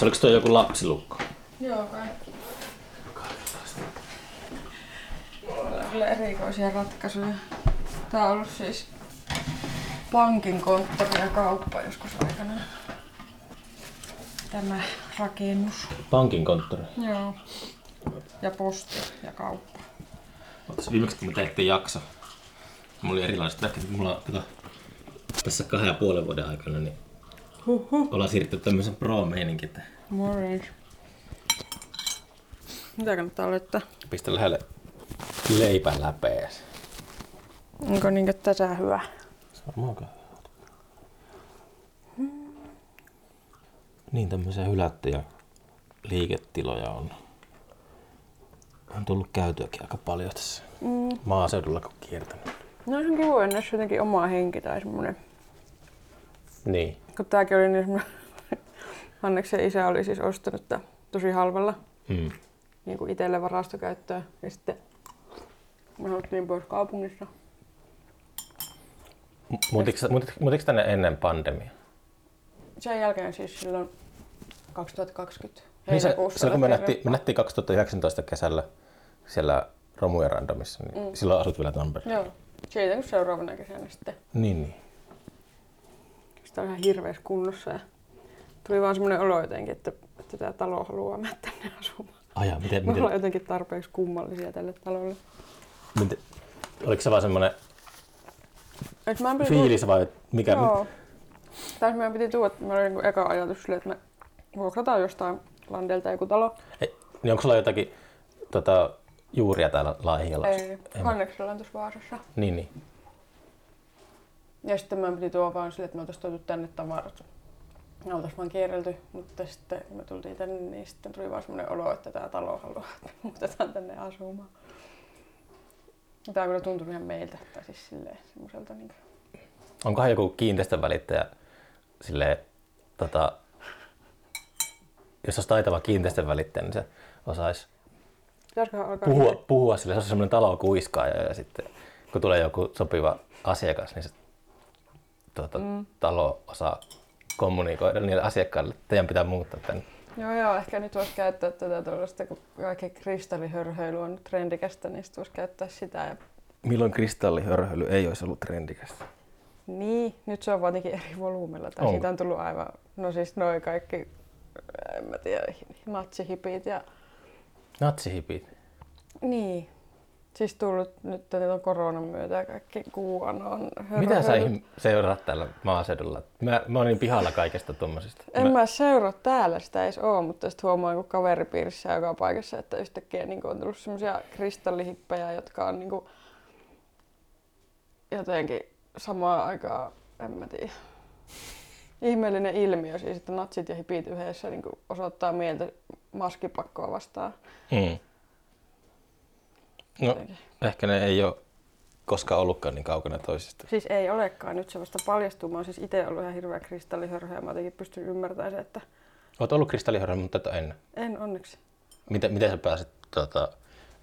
Se oliko tuo joku lapsilukko? Joo kai. On kyllä erikoisia ratkaisuja. Tää on ollut siis pankin konttori ja kauppa joskus aikanaan. Tämä rakennus. Pankin konttori. Joo. Ja posti ja kauppa. Otas viimeksi kun me tehtiin jakso, mulla oli erilaiset väkit. Mulla on kato, tässä kahden ja puolen vuoden aikana, niin Huhhuh. ollaan siirrytty tämmöisen pro-meininkin, Morjens. Mitä kannattaa laittaa? pistä lähelle leipän läpees. Onko niinkö tässä hyvä? Samaakaan. Niin tämmöisiä hylättyjä liiketiloja on, on tullut käytyäkin aika paljon tässä Mm. maaseudulla kun kiertänyt. No on kivoja, jos jotenkin oma henki tai semmonen. Niin. Kun tääkin oli niin semmonen... Hanneksen isä oli siis ostanut tää tosi halvalla Mm. niin kuin itselle varastokäyttöön. Ja sitten me haluttiin pois kaupungissa. Muutiko tänne ennen pandemia? Sen jälkeen siis silloin 2020 Niin se, silloin kun me nähtiin, me nähtiin 2019 kesällä siellä Romuja Randomissa, niin mm. silloin asut vielä Tampereella. Joo. Siitä kun seuraavana kesänä sitten. Niin, niin. Sitä on ihan hirveässä kunnossa. Ja tuli vaan semmoinen olo jotenkin, että, että tämä talo haluaa mennä tänne asumaan. Aja, miten, Me miten, ollaan jotenkin tarpeeksi kummallisia tälle talolle. miten, oliko se vaan semmoinen Et mä en pidä fiilis vai mikä? Joo. Tässä meidän piti tuoda, että meillä oli niin eka ajatus silleen, että me vuokrataan jostain landelta joku talo. Ei, niin onko sulla jotakin tota, juuria täällä Laihialassa? Ei, En- Hanneksella on tuossa Vaasassa. Niin, niin. Ja sitten meidän piti tuoda vaan silleen, että me oltaisiin tuotu tänne tavarat. Me oltaisiin vaan kierrelty, mutta sitten kun me tultiin tänne, niin sitten tuli vaan semmoinen olo, että tämä talo haluaa, että muutetaan tänne asumaan. Tämä kyllä tuntuu ihan meiltä, tai siis silleen semmoiselta niin Onkohan joku kiinteistön välittäjä silleen, tota, jos olisi taitava kiinteistön välittäjä, niin se osaisi puhua, puhua sille, se olisi semmoinen talokuiskaaja ja sitten kun tulee joku sopiva asiakas, niin se tuota, mm. talo osaa kommunikoida niille asiakkaille, että teidän pitää muuttaa tänne. Joo, joo, ehkä nyt voisi käyttää tätä tuollaista, kun kaikki kristallihörhöily on trendikästä, niin sitten voisi käyttää sitä. Ja... Milloin kristallihörhöily ei olisi ollut trendikästä? Niin, nyt se on kuitenkin eri volyymilla. Tai siitä on tullut aivan, no siis noi kaikki, en mä tiedä, natsihipit ja Natsihipit. niin. Siis tullut nyt tämän koronan myötä ja kaikki QAnon Mitä sä seuraat täällä maaseudulla? Mä, mä olin pihalla kaikesta tommosesta. En mä seuraa täällä sitä edes oo, mutta sitten huomaan kun kaveripiirissä ja joka paikassa, että yhtäkkiä niin on tullut semmoisia kristallihippejä, jotka on niin jotenkin samaan aikaan, en mä tiedä, ihmeellinen ilmiö siis, että natsit ja hipit yhdessä niin osoittaa mieltä maskipakkoa vastaan. Mm. No, Jotenkin. ehkä ne ei ole koskaan ollutkaan niin kaukana toisista. Siis ei olekaan, nyt se vasta paljastuu. Mä oon siis itse ollut ihan hirveä kristallihörhö ja mä jotenkin pystyn ymmärtämään se, että Olet ollut kristallihörhö, mutta et ennen. en onneksi. Miten, miten sä pääsit tota,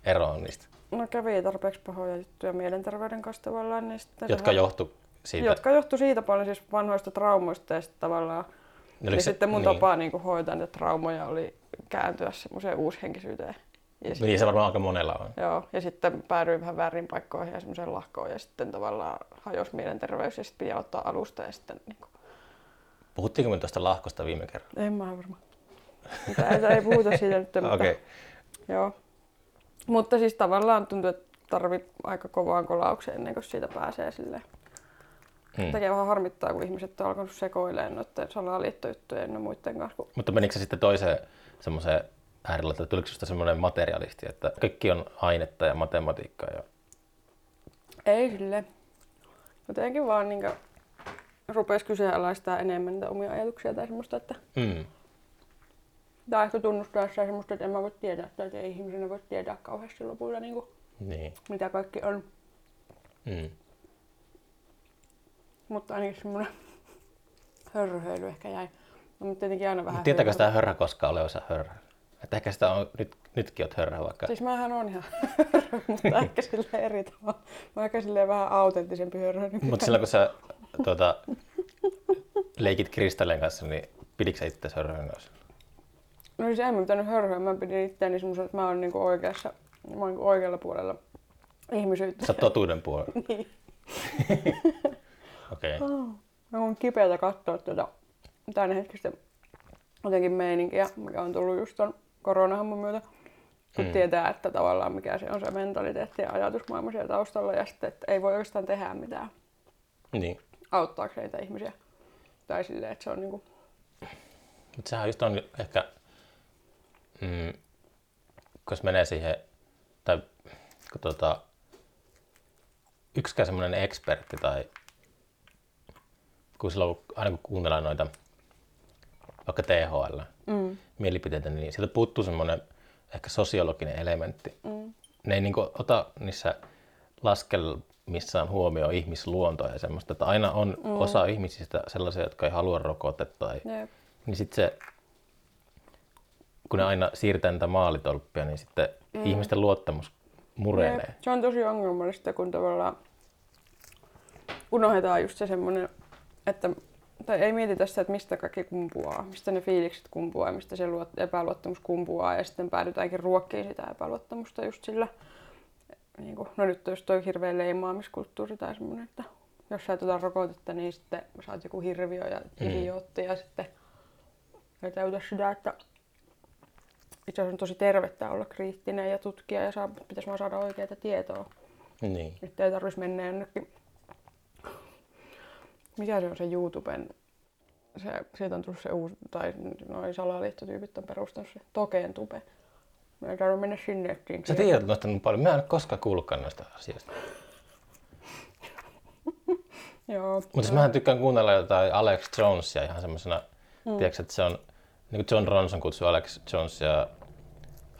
eroon niistä, No kävi tarpeeksi pahoja juttuja mielenterveyden kanssa tavallaan. Niin jotka sehän- johtu siitä? jotka johtu siitä paljon siis vanhoista traumoista ja sitten tavallaan Oliko niin se- sitten mun niin. tapa niin kuin hoitaa niitä traumoja oli kääntyä semmoiseen uushenkisyyteen. Ja sit, Niin se varmaan aika monella on. joo, ja sitten päädyin vähän väärin paikkoihin ja semmoiseen lahkoon ja sitten tavallaan hajosi mielenterveys ja sitten piti aloittaa alusta ja sitten niin kuin, Puhuttiinko me tuosta lahkosta viime kerralla? en mä varmaan. Mutta ei, ei puhuta siitä nyt, mutta Okei. Okay. joo. Mutta siis tavallaan tuntuu, että tarvii aika kovaan kolaukseen ennen kuin siitä pääsee silleen. Hmm. Tekee vähän harmittaa, kun ihmiset on alkanut sekoilemaan noiden salaliittojuttujen ja muiden kanssa. Kun... Mutta menikö se sitten toiseen semmoiseen äärellä, että tuliko sinusta semmoinen materialisti, että kaikki on ainetta ja matematiikkaa ja Ei sille. Jotenkin vaan niin rupesi kyseenalaistaa enemmän niitä omia ajatuksia tai semmoista, että mm. tai ehkä tunnustaa sitä semmoista, että en mä voi tietää, tai että ei ihmisenä voi tietää kauheasti lopulla, niin kuin, niin. mitä kaikki on. Mm. Mutta ainakin semmoinen hörhöily ehkä jäi. No, mutta tietenkin aina vähän Tietääkö sitä hörrä koskaan olevassa hörrä? Että ehkä sitä on, nyt, nytkin oot hörrä vaikka. Siis mähän on ihan hörhö, mutta ehkä sille eri tavalla. Mä ehkä silleen vähän autenttisempi hörhö. Mutta silloin kun sä tuota, leikit kristallien kanssa, niin pidikö sä itse kanssa? No siis en mä pitänyt hörhöä, mä pidin itseäni semmoisen, että mä oon niinku oikeassa, mä oon niinku oikealla puolella ihmisyyttä. Sä totuuden puolella. niin. Okei. Okay. Mä oon kipeätä katsoa tuota tämän hetkistä jotenkin meininkiä, mikä on tullut just ton koronahammun myötä. Kun Mm. tietää, että tavallaan mikä se on se mentaliteetti ja ajatusmaailma siellä taustalla ja sitten, että ei voi oikeastaan tehdä mitään Niin. auttaakseen niitä ihmisiä. Tai silleen, että se on niinku, Mutta sehän just on ehkä, mm, kun menee siihen, tai kun tota, yksikään semmoinen ekspertti tai kun silloin, aina kun kuunnellaan noita vaikka THL mm, mielipiteitä, niin sieltä puuttuu semmoinen ehkä sosiologinen elementti. mm, Ne ei niinku ota niissä laskelmissaan huomioon ihmisluontoa ja semmoista, että aina on mm. osa ihmisistä sellaisia, jotka ei halua rokotetta tai jep, niin sitten se, kun ne aina siirtää niitä maalitolppia, niin sitten mm. ihmisten luottamus murenee. jep. Se on tosi ongelmallista, kun tavallaan unohdetaan just se semmoinen, että tai ei mietitä sitä, että mistä kaikki kumpuaa, mistä ne fiilikset kumpuaa, mistä se luot, epäluottamus kumpuaa ja sitten päädytäänkin ruokkiin sitä epäluottamusta just sillä, niin kuin, no nyt on just toi hirveä leimaamiskulttuuri tai semmoinen, että jos sä et ota rokotetta, niin sitten sä oot joku hirviö ja Mm. idiootti ja sitten ei täytä sitä, että itse asiassa on tosi tervettä olla kriittinen ja tutkia ja saa, pitäisi vaan saada oikeaa tietoa. Niin. Että ei tarvitsisi mennä jonnekin. Mikä se on se YouTuben? Se, siitä on tullut se uusi, tai noin salaliittotyypit on perustanut se Tokeen tube. Me ei tarvitse mennä sinne etsiin. Sä tiedät noista niin paljon. Mä en ole koskaan kuullutkaan noista asioista. Joo. Mutta siis mähän tykkään kuunnella jotain Alex Jonesia ihan semmoisena, mm. tiedätkö, että se on, niin kuin John Ronson kutsuu Alex Jonesia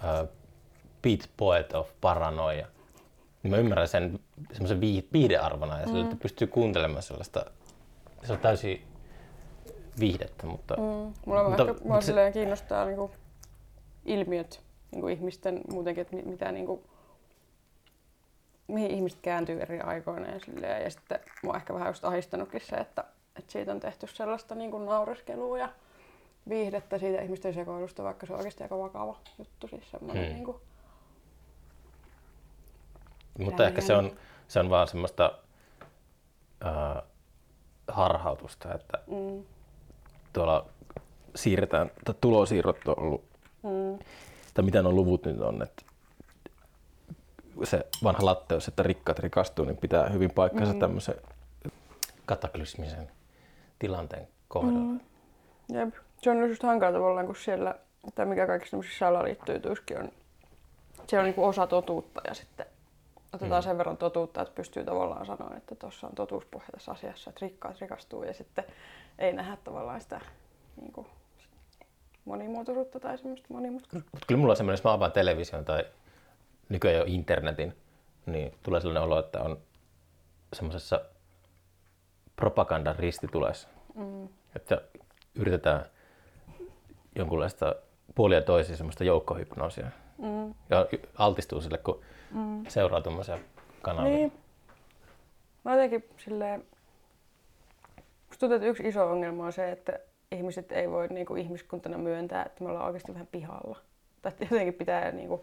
uh, beat poet of paranoia. Niin mä ymmärrän sen semmoisen vii- viihdearvona ja sillä, että pystyy kuuntelemaan sellaista, se on täysin viihdettä, mutta Mm. Mulla on Mutta- ehkä, mutta se- kiinnostaa niinku ilmiöt niinku ihmisten muutenkin, että mi- mitä niinku, mihin ihmiset kääntyy eri aikoina ja silleen. Ja sitten mua ehkä vähän just ahistanutkin se, että, että siitä on tehty sellaista niinku naureskelua ja viihdettä siitä ihmisten sekoilusta, vaikka se on oikeasti aika vakava juttu. Siis semmoinen Hmm. niinku, Mutta Pidä ehkä se on, se on vaan semmoista uh, harhautusta, että mm, tuolla siirretään, tai tulosiirrot on ollut, mm, tai mitä nuo luvut nyt on, että se vanha latteus, että rikkaat rikastuu, niin pitää hyvin paikkansa mm. tämmöisen kataklysmisen tilanteen kohdalla. Mm. Jep. Se on just hankala tavallaan, kun siellä, tai mikä kaikissa tämmöisissä salaliittojutuissakin on, se on niinku osa totuutta ja sitten otetaan Mm. sen verran totuutta, että pystyy tavallaan sanoa, että tuossa on totuuspohja tässä asiassa, että rikkaat rikastuu ja sitten ei nähdä tavallaan sitä niinku, monimuotoisuutta tai semmoista monimutkaisuutta. Mutta kyllä mulla on semmoinen, jos mä avaan television tai nykyään jo internetin, niin tulee sellainen olo, että on semmoisessa propagandan ristitulessa. Mm. Että yritetään jonkunlaista puolia toisiin semmoista joukkohypnoosia. Mm. Ja altistuu sille, kun Mm. seuraa tuommoisia kanavia. Niin. Mä jotenkin silleen, musta tuntuu, että yksi iso ongelma on se, että ihmiset ei voi niin kuin ihmiskuntana myöntää, että me ollaan oikeasti vähän pihalla. Tai että jotenkin pitää niin kuin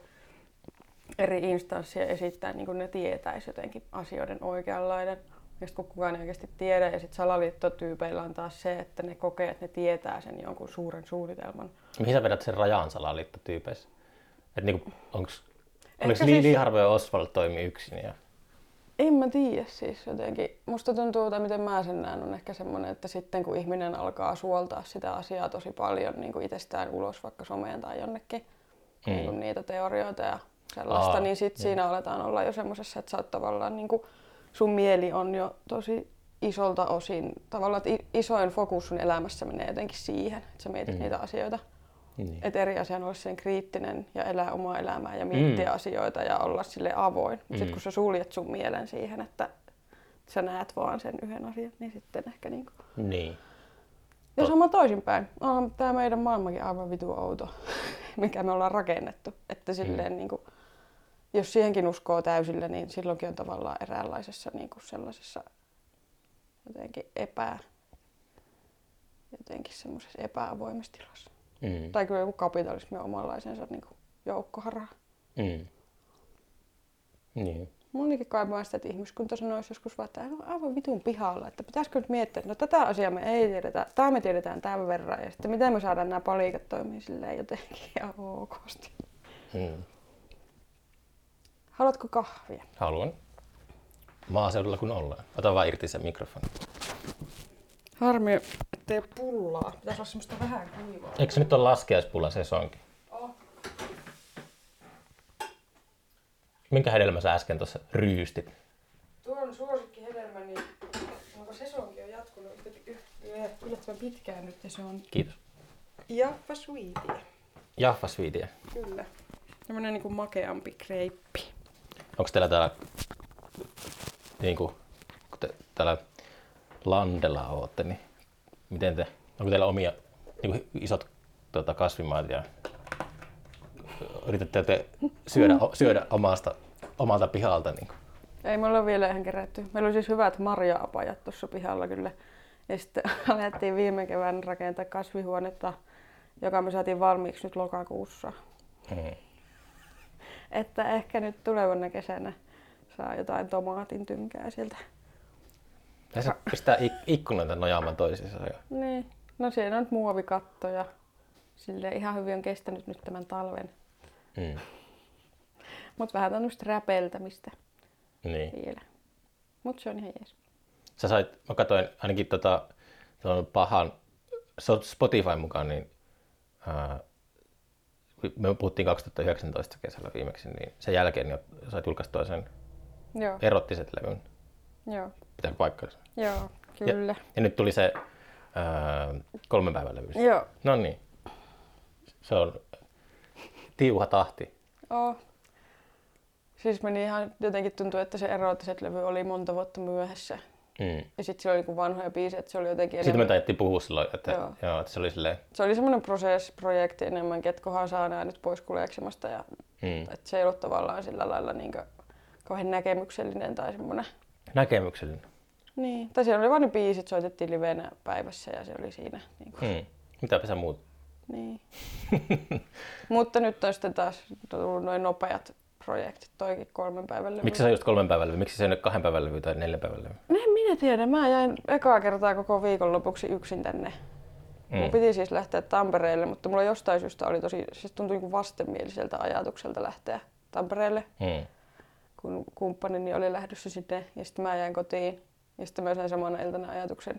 eri instanssia esittää, niin kuin ne tietäisi jotenkin asioiden oikeanlainen. Ja sitten kun kukaan ei oikeasti tiedä, ja sitten salaliittotyypeillä on taas se, että ne kokee, että ne tietää sen jonkun suuren suunnitelman. Mihin sä vedät sen rajan salaliittotyypeissä? Että niinku, onks, oliko siis- siis... Liiharvo ja Oswald toimii yksin? Ja... En mä tiedä siis jotenkin. Musta tuntuu, tai miten mä sen näen, on ehkä semmoinen, että sitten kun ihminen alkaa suoltaa sitä asiaa tosi paljon niin kuin itsestään ulos vaikka someen tai jonnekin, Mm. niin kuin niitä teorioita ja sellaista, Aa, niin sitten siinä aletaan olla jo semmoisessa, että sä oot tavallaan niin kuin, sun mieli on jo tosi isolta osin, tavallaan että isoin fokus sun elämässä menee jotenkin siihen, että sä mietit Mm. niitä asioita. Niin. Että eri asia on olla sen kriittinen ja elää omaa elämää ja miettiä Mm. asioita ja olla sille avoin. Mutta Mm. sitten kun sä suljet sun mielen siihen, että sä näet vaan sen yhden asian, niin sitten ehkä niinku... niin. Ja sama toisinpäin. On tää meidän maailmakin aivan vitu outo, mikä me ollaan rakennettu. Että silleen Mm. niinku, jos siihenkin uskoo täysillä, niin silloinkin on tavallaan eräänlaisessa niinku sellaisessa jotenkin epä, jotenkin semmoisessa epäavoimessa tilassa. Mm. Tai kyllä joku kapitalismi on omanlaisensa niin kuin joukkoharha. Mm. Niin. Monikin kaipaa sitä, että ihmiskunta sanoisi joskus vaan, että aivan, aivan vitun pihalla, että pitäisikö nyt miettiä, että no tätä asiaa me ei tiedetä, tämä me tiedetään tämän verran ja sitten miten me saadaan nämä palikat toimii silleen jotenkin ihan okosti. Mm. Haluatko kahvia? Haluan. Maaseudulla kun ollaan. Ota vaan irti se mikrofoni. Harmi, ettei pullaa. Pitäisi olla semmoista vähän kuivaa. Eikö se nyt ole laskiaispulla sesonkin? Oh. Minkä hedelmä sä äsken tuossa ryystit? Tuo on suosikki hedelmä, niin onko sesonkin on jatkunut yllättävän pitkään nyt ja se on Kiitos. Jaffa Sweetie. Jaffa Sweetie. Kyllä. Tämmönen niinku makeampi kreippi. Onko teillä täällä, niin te täällä landella ootte, niin miten te, onko teillä omia niin isot tuota, kasvimaat ja yritätte te syödä, syödä omasta, omalta pihalta? Niin kuin? Ei me olla vielä ihan kerätty. Meillä oli siis hyvät marja-apajat tuossa pihalla kyllä. Ja sitten alettiin viime kevään rakentaa kasvihuonetta, joka me saatiin valmiiksi nyt lokakuussa. Mm. Että ehkä nyt tulevana kesänä saa jotain tomaatin tynkää sieltä. Tässä pistää ik- ikkunoita nojaamaan toisiinsa. Ja... Niin. No siellä on nyt muovikatto ja sille ihan hyvin on kestänyt nyt tämän talven. Mm. Mutta vähän tämmöistä räpeltämistä Niin. vielä. Mutta se on ihan jees. Sä sait, mä katsoin ainakin tota, pahan Spotify mukaan, niin ää, me puhuttiin 2019 kesällä viimeksi, niin sen jälkeen niin sait julkaistua sen Joo, erottiset levyn. joo, Pitääkö paikkansa? Joo, kyllä. Ja nyt tuli se ää, kolmen päivän levy. Joo, No niin. Se on tiuha tahti. oo. Siis meni ihan, jotenkin tuntui, että se erotiset levy oli monta vuotta myöhässä. Mm. Ja sitten siellä oli niinku vanhoja biisejä, että se oli jotenkin Sitten me enemmän, taidettiin puhua silloin, että, Joo. joo. että se oli silleen, se oli semmoinen prosess-projekti enemmänkin, että kohan saa nämä nyt pois kuleksemasta. Ja, mm, että se ei ollut tavallaan sillä lailla niin kauhean näkemyksellinen tai semmoinen. näkemyksellinen. Niin. Tai siellä oli vain ne biisit, soitettiin livenä päivässä ja se oli siinä. Niin kuin. Mm. Mitäpä sä muut? Niin. Mutta nyt on sitten taas tullut noin nopeat projektit, toikin kolmen päivän levy. Miksi sä just kolmen päivän levy? Miksi se ei ole kahden päivän levy tai neljän päivän levy? En minä tiedä. Mä jäin ekaa kertaa koko viikon lopuksi yksin tänne. Mm. Mun Mm. piti siis lähteä Tampereelle, mutta mulla jostain syystä oli tosi, siis tuntui niin vastenmieliseltä ajatukselta lähteä Tampereelle, Mm. kun kumppanini oli lähdössä sinne ja sitten mä jäin kotiin. Ja sitten mä sain samana iltana ajatuksen,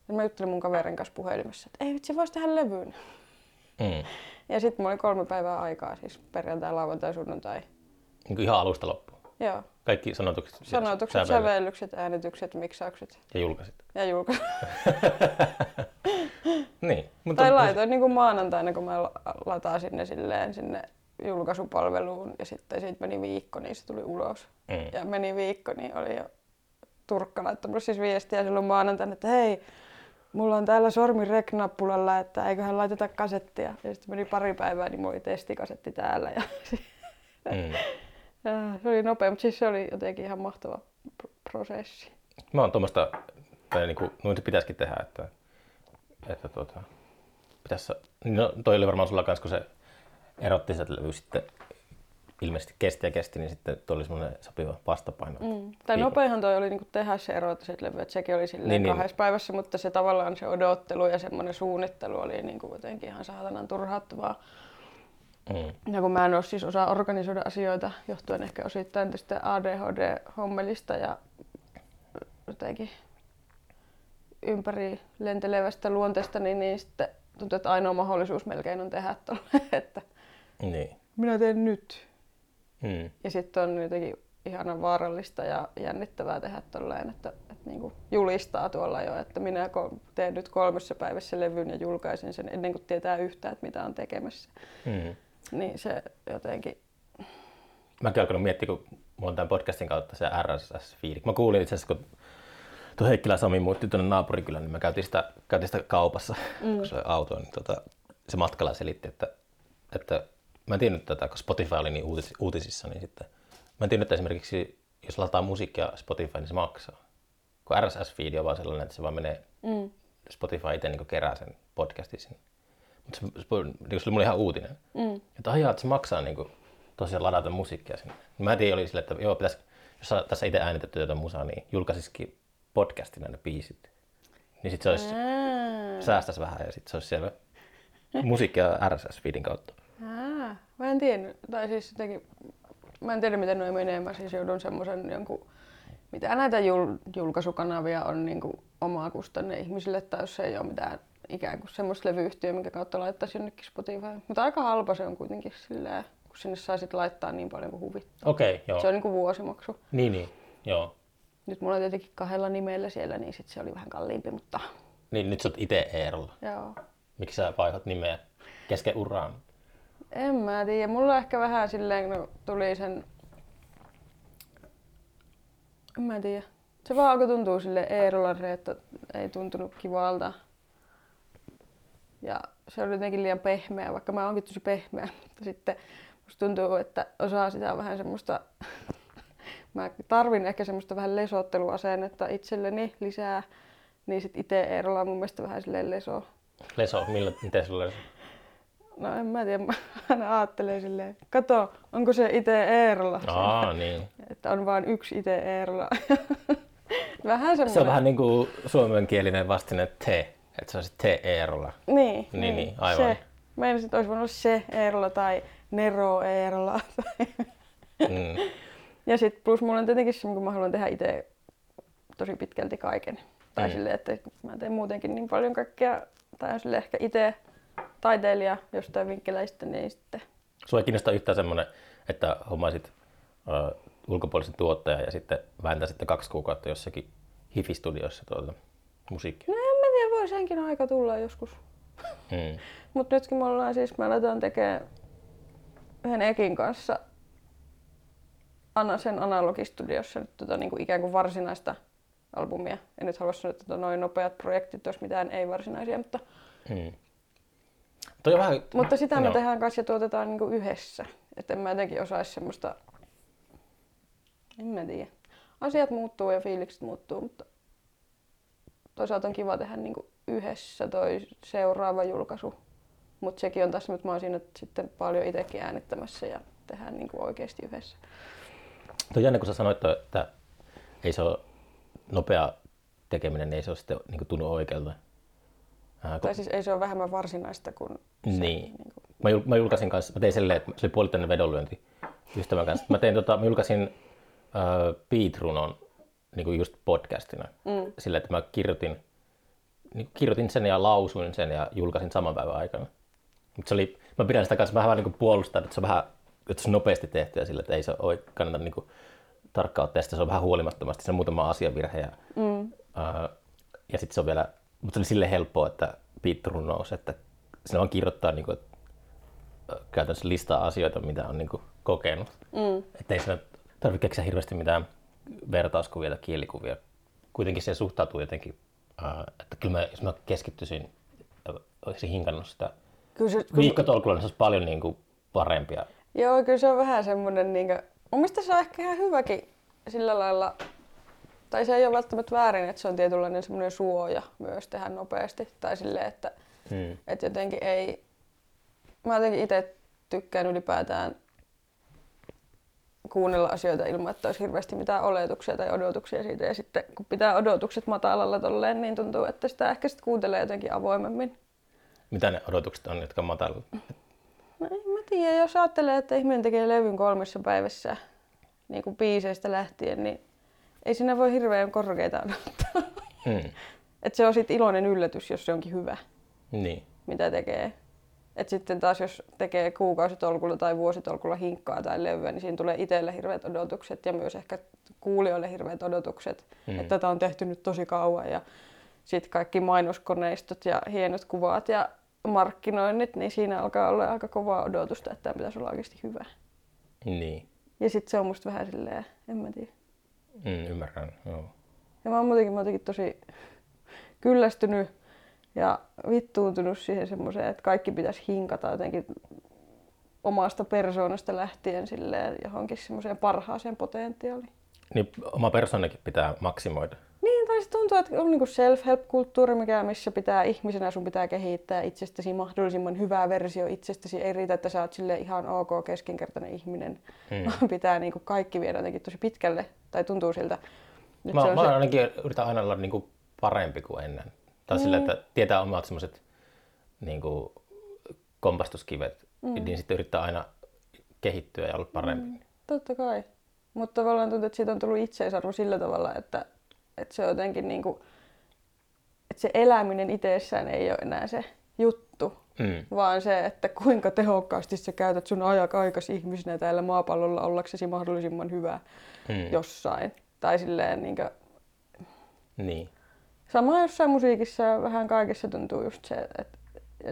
että mä juttelin mun kaverin kanssa puhelimessa, että ei vitsi, vois tehdä levyyn. Mm. Ja sitten mulla oli kolme päivää aikaa, siis perjantai, lauantai, sunnuntai. Niin kuin ihan alusta loppuun. Joo. Kaikki sanotukset, Sanotukset, sävellykset, äänitykset, miksaukset ja julkaisit. ja julkaisu. Niin. Mutta, Tai laitoin niin kuin maanantaina, kun mä la- latasin ne silleen sinne julkaisupalveluun ja sitten siitä meni viikko, niin se tuli ulos. Mm. Ja meni viikko, niin oli jo Turkka laittanut mulle siis viestiä silloin maanantaina, että hei, mulla on täällä sormi rek-nappulalla, että eiköhän laiteta kasettia. Ja sitten meni pari päivää, niin mulla oli testikasetti täällä. Ja, Mm. ja se oli nopea, mutta siis se oli jotenkin ihan mahtava pr- prosessi. Mä oon tuommoista, tai niin kuin, noin se pitäisikin tehdä, että, että tuota, pitäisi, no toi oli varmaan sulla kanssa, kun se erottiset levy sitten ilmeisesti kesti ja kesti, niin sitten tuo oli semmoinen sopiva vastapaino. Mm. Tai Viikon. nopeinhan toi oli niinku tehdä se erotiset levy, että sekin oli silleen Niin, niin, niin. kahdessa päivässä, mutta se tavallaan se odottelu ja semmoinen suunnittelu oli niinku jotenkin ihan saatanan turhauttavaa. Mm. Ja kun mä en ole siis osaa organisoida asioita, johtuen ehkä osittain tästä ADHD-hommelista ja jotenkin ympäri lentelevästä luonteesta, niin, niin sitten tuntuu, että ainoa mahdollisuus melkein on tehdä tolle, että Niin. minä teen nyt. Mm. Ja sitten on jotenkin ihana vaarallista ja jännittävää tehdä tolleen, että, että niin julistaa tuolla jo, että minä teen nyt kolmessa päivässä levyn ja julkaisen sen ennen kuin tietää yhtään, että mitä on tekemässä. Mm. Niin se jotenkin, Mäkin alkanut miettiä, kun mulla on tämän podcastin kautta se RSS-fiidi. Mä kuulin itse asiassa, kun tuo Heikkilä Sami muutti tuonne naapurikylään, niin mä käytin sitä, käytin sitä kaupassa, mm. kun se oli auto, niin tota, se matkalla selitti, että, että mä en tiennyt tätä, kun Spotify oli niin uutis, uutisissa, niin sitten mä en tiennyt, että esimerkiksi jos lataa musiikkia Spotify, niin se maksaa. Kun RSS-fiidi on vaan sellainen, että se vaan menee, mm, Spotify itse niin kerää sen podcastin sinne. Mutta se, se, niin se oli mulle ihan uutinen. Mm. Että ajaa, että se maksaa niin kuin, tosiaan ladata musiikkia sinne. Mä en tiedä, oli sille, että joo, pitäisi, jos sä tässä itse äänitetty jotain musaa, niin julkaisisikin podcastina ne biisit. Niin sit se olisi, Ää. säästäisi vähän ja sit se olisi siellä musiikkia RSS-feedin kautta. Mä en tiennyt, tai siis jotenkin, mä en tiedä miten noin menee, mä siis joudun semmoisen jonkun, mitä näitä jul, julkaisukanavia on niin kuin omaa kustanne ihmisille, tai jos ei ole mitään ikään kuin semmoista levyyhtiöä, minkä kautta laittaisi jonnekin Spotify. Mutta aika halpa se on kuitenkin silleen, kun sinne saa sit laittaa niin paljon kuin huvittaa. Okei, okay, joo. Se on niin kuin vuosimaksu. Niin, niin, joo. Nyt mulla on tietenkin kahdella nimellä siellä, niin sit se oli vähän kalliimpi, mutta Niin nyt sä oot itse Eerolla. joo. Miksi sä vaihdat nimeä kesken uraan? En mä tiedä. Mulla ehkä vähän silleen, kun tuli sen... En mä tiedä. Se vaan alkoi tuntua sille Eerolan reetto ei tuntunut kivalta. Ja se oli jotenkin liian pehmeä, vaikka mä oonkin tosi pehmeä. Mutta sitten musta tuntuu, että osa sitä vähän semmoista... mä tarvin ehkä semmoista vähän lesotteluasennetta itselleni lisää. Niin sit itse Eerola on mun mielestä vähän silleen leso. Leso, millä, miten sulle leso? No en mä tiedä, mä aina ajattelen silleen, kato, onko se itse Eerola? Aa, niin. Että on vain yksi itse Eerola. vähän semmoinen. Se on vähän niin kuin suomenkielinen vastine te, että se on sitten te Eerola. Niin, Niin, niin, aivan. Se. Meinasin, että olisi voinut olla se Eerola tai Nero Eerola. Mm. ja sitten plus mulla on tietenkin se, kun mä haluan tehdä itse tosi pitkälti kaiken. Tai Mm. silleen, että mä teen muutenkin niin paljon kaikkea. Tai on sille ehkä itse taiteilija jostain vinkkeleistä, niin sitten Sua ei kiinnosta yhtään semmoinen, että hommaisit uh, ulkopuolisen tuottajan ja sitten vääntäisitte kaksi kuukautta jossakin hifistudiossa tuota musiikkia. No en mä tiedä, voi senkin aika tulla joskus. Mm. Mutta nytkin me ollaan siis, me aletaan tekemään yhden Ekin kanssa Anna sen analogistudiossa nyt tota, niin kuin ikään kuin varsinaista albumia. En nyt halua sanoa, että tota, noin nopeat projektit olisi mitään ei-varsinaisia, mutta, Mm. Toi on vähän... mutta sitä me Joo. tehdään kanssa ja tuotetaan niin kuin yhdessä. Että en mä jotenkin osaisi semmoista, en mä tiedä. Asiat muuttuu ja fiilikset muuttuu, mutta toisaalta on kiva tehdä niin kuin yhdessä toi seuraava julkaisu. Mutta sekin on tässä, että mä oon siinä sitten paljon itsekin äänittämässä ja tehdään niin kuin oikeasti yhdessä. Tuo jännä, kun sä sanoit, että ei se ole nopea tekeminen, niin ei se ole sitten niin tunnu oikealta. Äh, kun, Tai siis ei se ole vähemmän varsinaista kuin se. Niin. Niin kuin, mä, jul, mä julkaisin kanssa, mä tein silleen, että se oli puolittainen vedonlyönti ystävän kanssa. Mä, tein, tota, mä julkaisin äh, niin kuin just podcastina. Mm. Silleen, että mä kirjoitin, niin kirjoitin sen ja lausuin sen ja julkaisin saman päivän aikana. Mutta se oli, mä pidän sitä kanssa vähän niin kuin puolustaa, että se on vähän että se on nopeasti tehty ja sillä, että ei se ole kannata niin kuin, tarkkaan ottaa se on vähän huolimattomasti, se on muutama asiavirhe ja, mm. ää, ja sitten se on vielä, mutta se oli sille helppoa, että Pete runous, että sinne vaan kirjoittaa niin kuin, käytännössä listaa asioita, mitä on niin kuin, kokenut. Mm. Että ei siinä tarvitse keksiä hirveästi mitään vertauskuvia tai kielikuvia. Kuitenkin se suhtautuu jotenkin, että kyllä mä, jos mä keskittyisin, olisin hinkannut sitä Kyllä se, viikkotolkulla, niin se olisi paljon niin kuin, parempia. Joo, kyllä se on vähän semmoinen, niin kuin, mun mielestä se on ehkä ihan hyväkin sillä lailla, tai se ei ole välttämättä väärin, että se on tietynlainen semmoinen suoja myös tehdä nopeasti. Tai silleen, että, Hmm. että jotenkin ei, mä jotenkin itse tykkään ylipäätään kuunnella asioita ilman, että olisi hirveästi mitään oletuksia tai odotuksia siitä. Ja sitten kun pitää odotukset matalalla tolleen, niin tuntuu, että sitä ehkä sitten kuuntelee jotenkin avoimemmin. Mitä ne odotukset on, jotka on matalalla? No en mä tiedä, jos ajattelee, että ihminen tekee levyn kolmessa päivässä niin kuin biiseistä lähtien, niin ei siinä voi hirveän korkeita odottaa. Hmm. Et se on sitten iloinen yllätys, jos se onkin hyvä, Niin. mitä tekee. Et sitten taas jos tekee kuukausitolkulla tai vuositolkulla hinkkaa tai levyä, niin siinä tulee itselle hirveät odotukset ja myös ehkä kuulijoille hirveät odotukset. Mm. Että tätä on tehty nyt tosi kauan ja sitten kaikki mainoskoneistot ja hienot kuvat ja markkinoinnit, niin siinä alkaa olla aika kovaa odotusta, että tämä pitäisi olla oikeasti hyvä. Niin. Ja sitten se on musta vähän silleen, en mä tiedä. Mm, ymmärrän. Joo. Ja mä oon muutenkin, mä oon jotenkin tosi kyllästynyt ja vittuuntunut siihen semmoiseen, että kaikki pitäisi hinkata jotenkin omasta persoonasta lähtien silleen johonkin semmoiseen parhaaseen potentiaaliin. Niin oma persoonakin pitää maksimoida. Niin, tai se tuntuu, että on niinku self-help-kulttuuri, mikä, missä pitää ihmisenä sun pitää kehittää itsestäsi mahdollisimman hyvää versio itsestäsi. Ei riitä, että sä oot sille ihan ok keskinkertainen ihminen, mm. vaan pitää niinku kaikki viedä jotenkin tosi pitkälle, tai tuntuu siltä. Nyt mä, mä se... ainakin yritän aina olla niinku parempi kuin ennen. Tai mm. sille, että tietää omat semmoiset niinku kompastuskivet, mm. niin sitten yrittää aina kehittyä ja olla parempi. Mm. Totta kai. Mutta tavallaan tuntuu, että siitä on tullut itseisarvo sillä tavalla, että, että se on jotenkin niin kuin, että se eläminen itsessään ei ole enää se juttu, mm. vaan se, että kuinka tehokkaasti sä käytät sun ajan aikas ihmisenä täällä maapallolla ollaksesi mahdollisimman hyvä mm. jossain. Tai silleen niin kuin... Niin. Sama jossain musiikissa ja vähän kaikessa tuntuu just se, että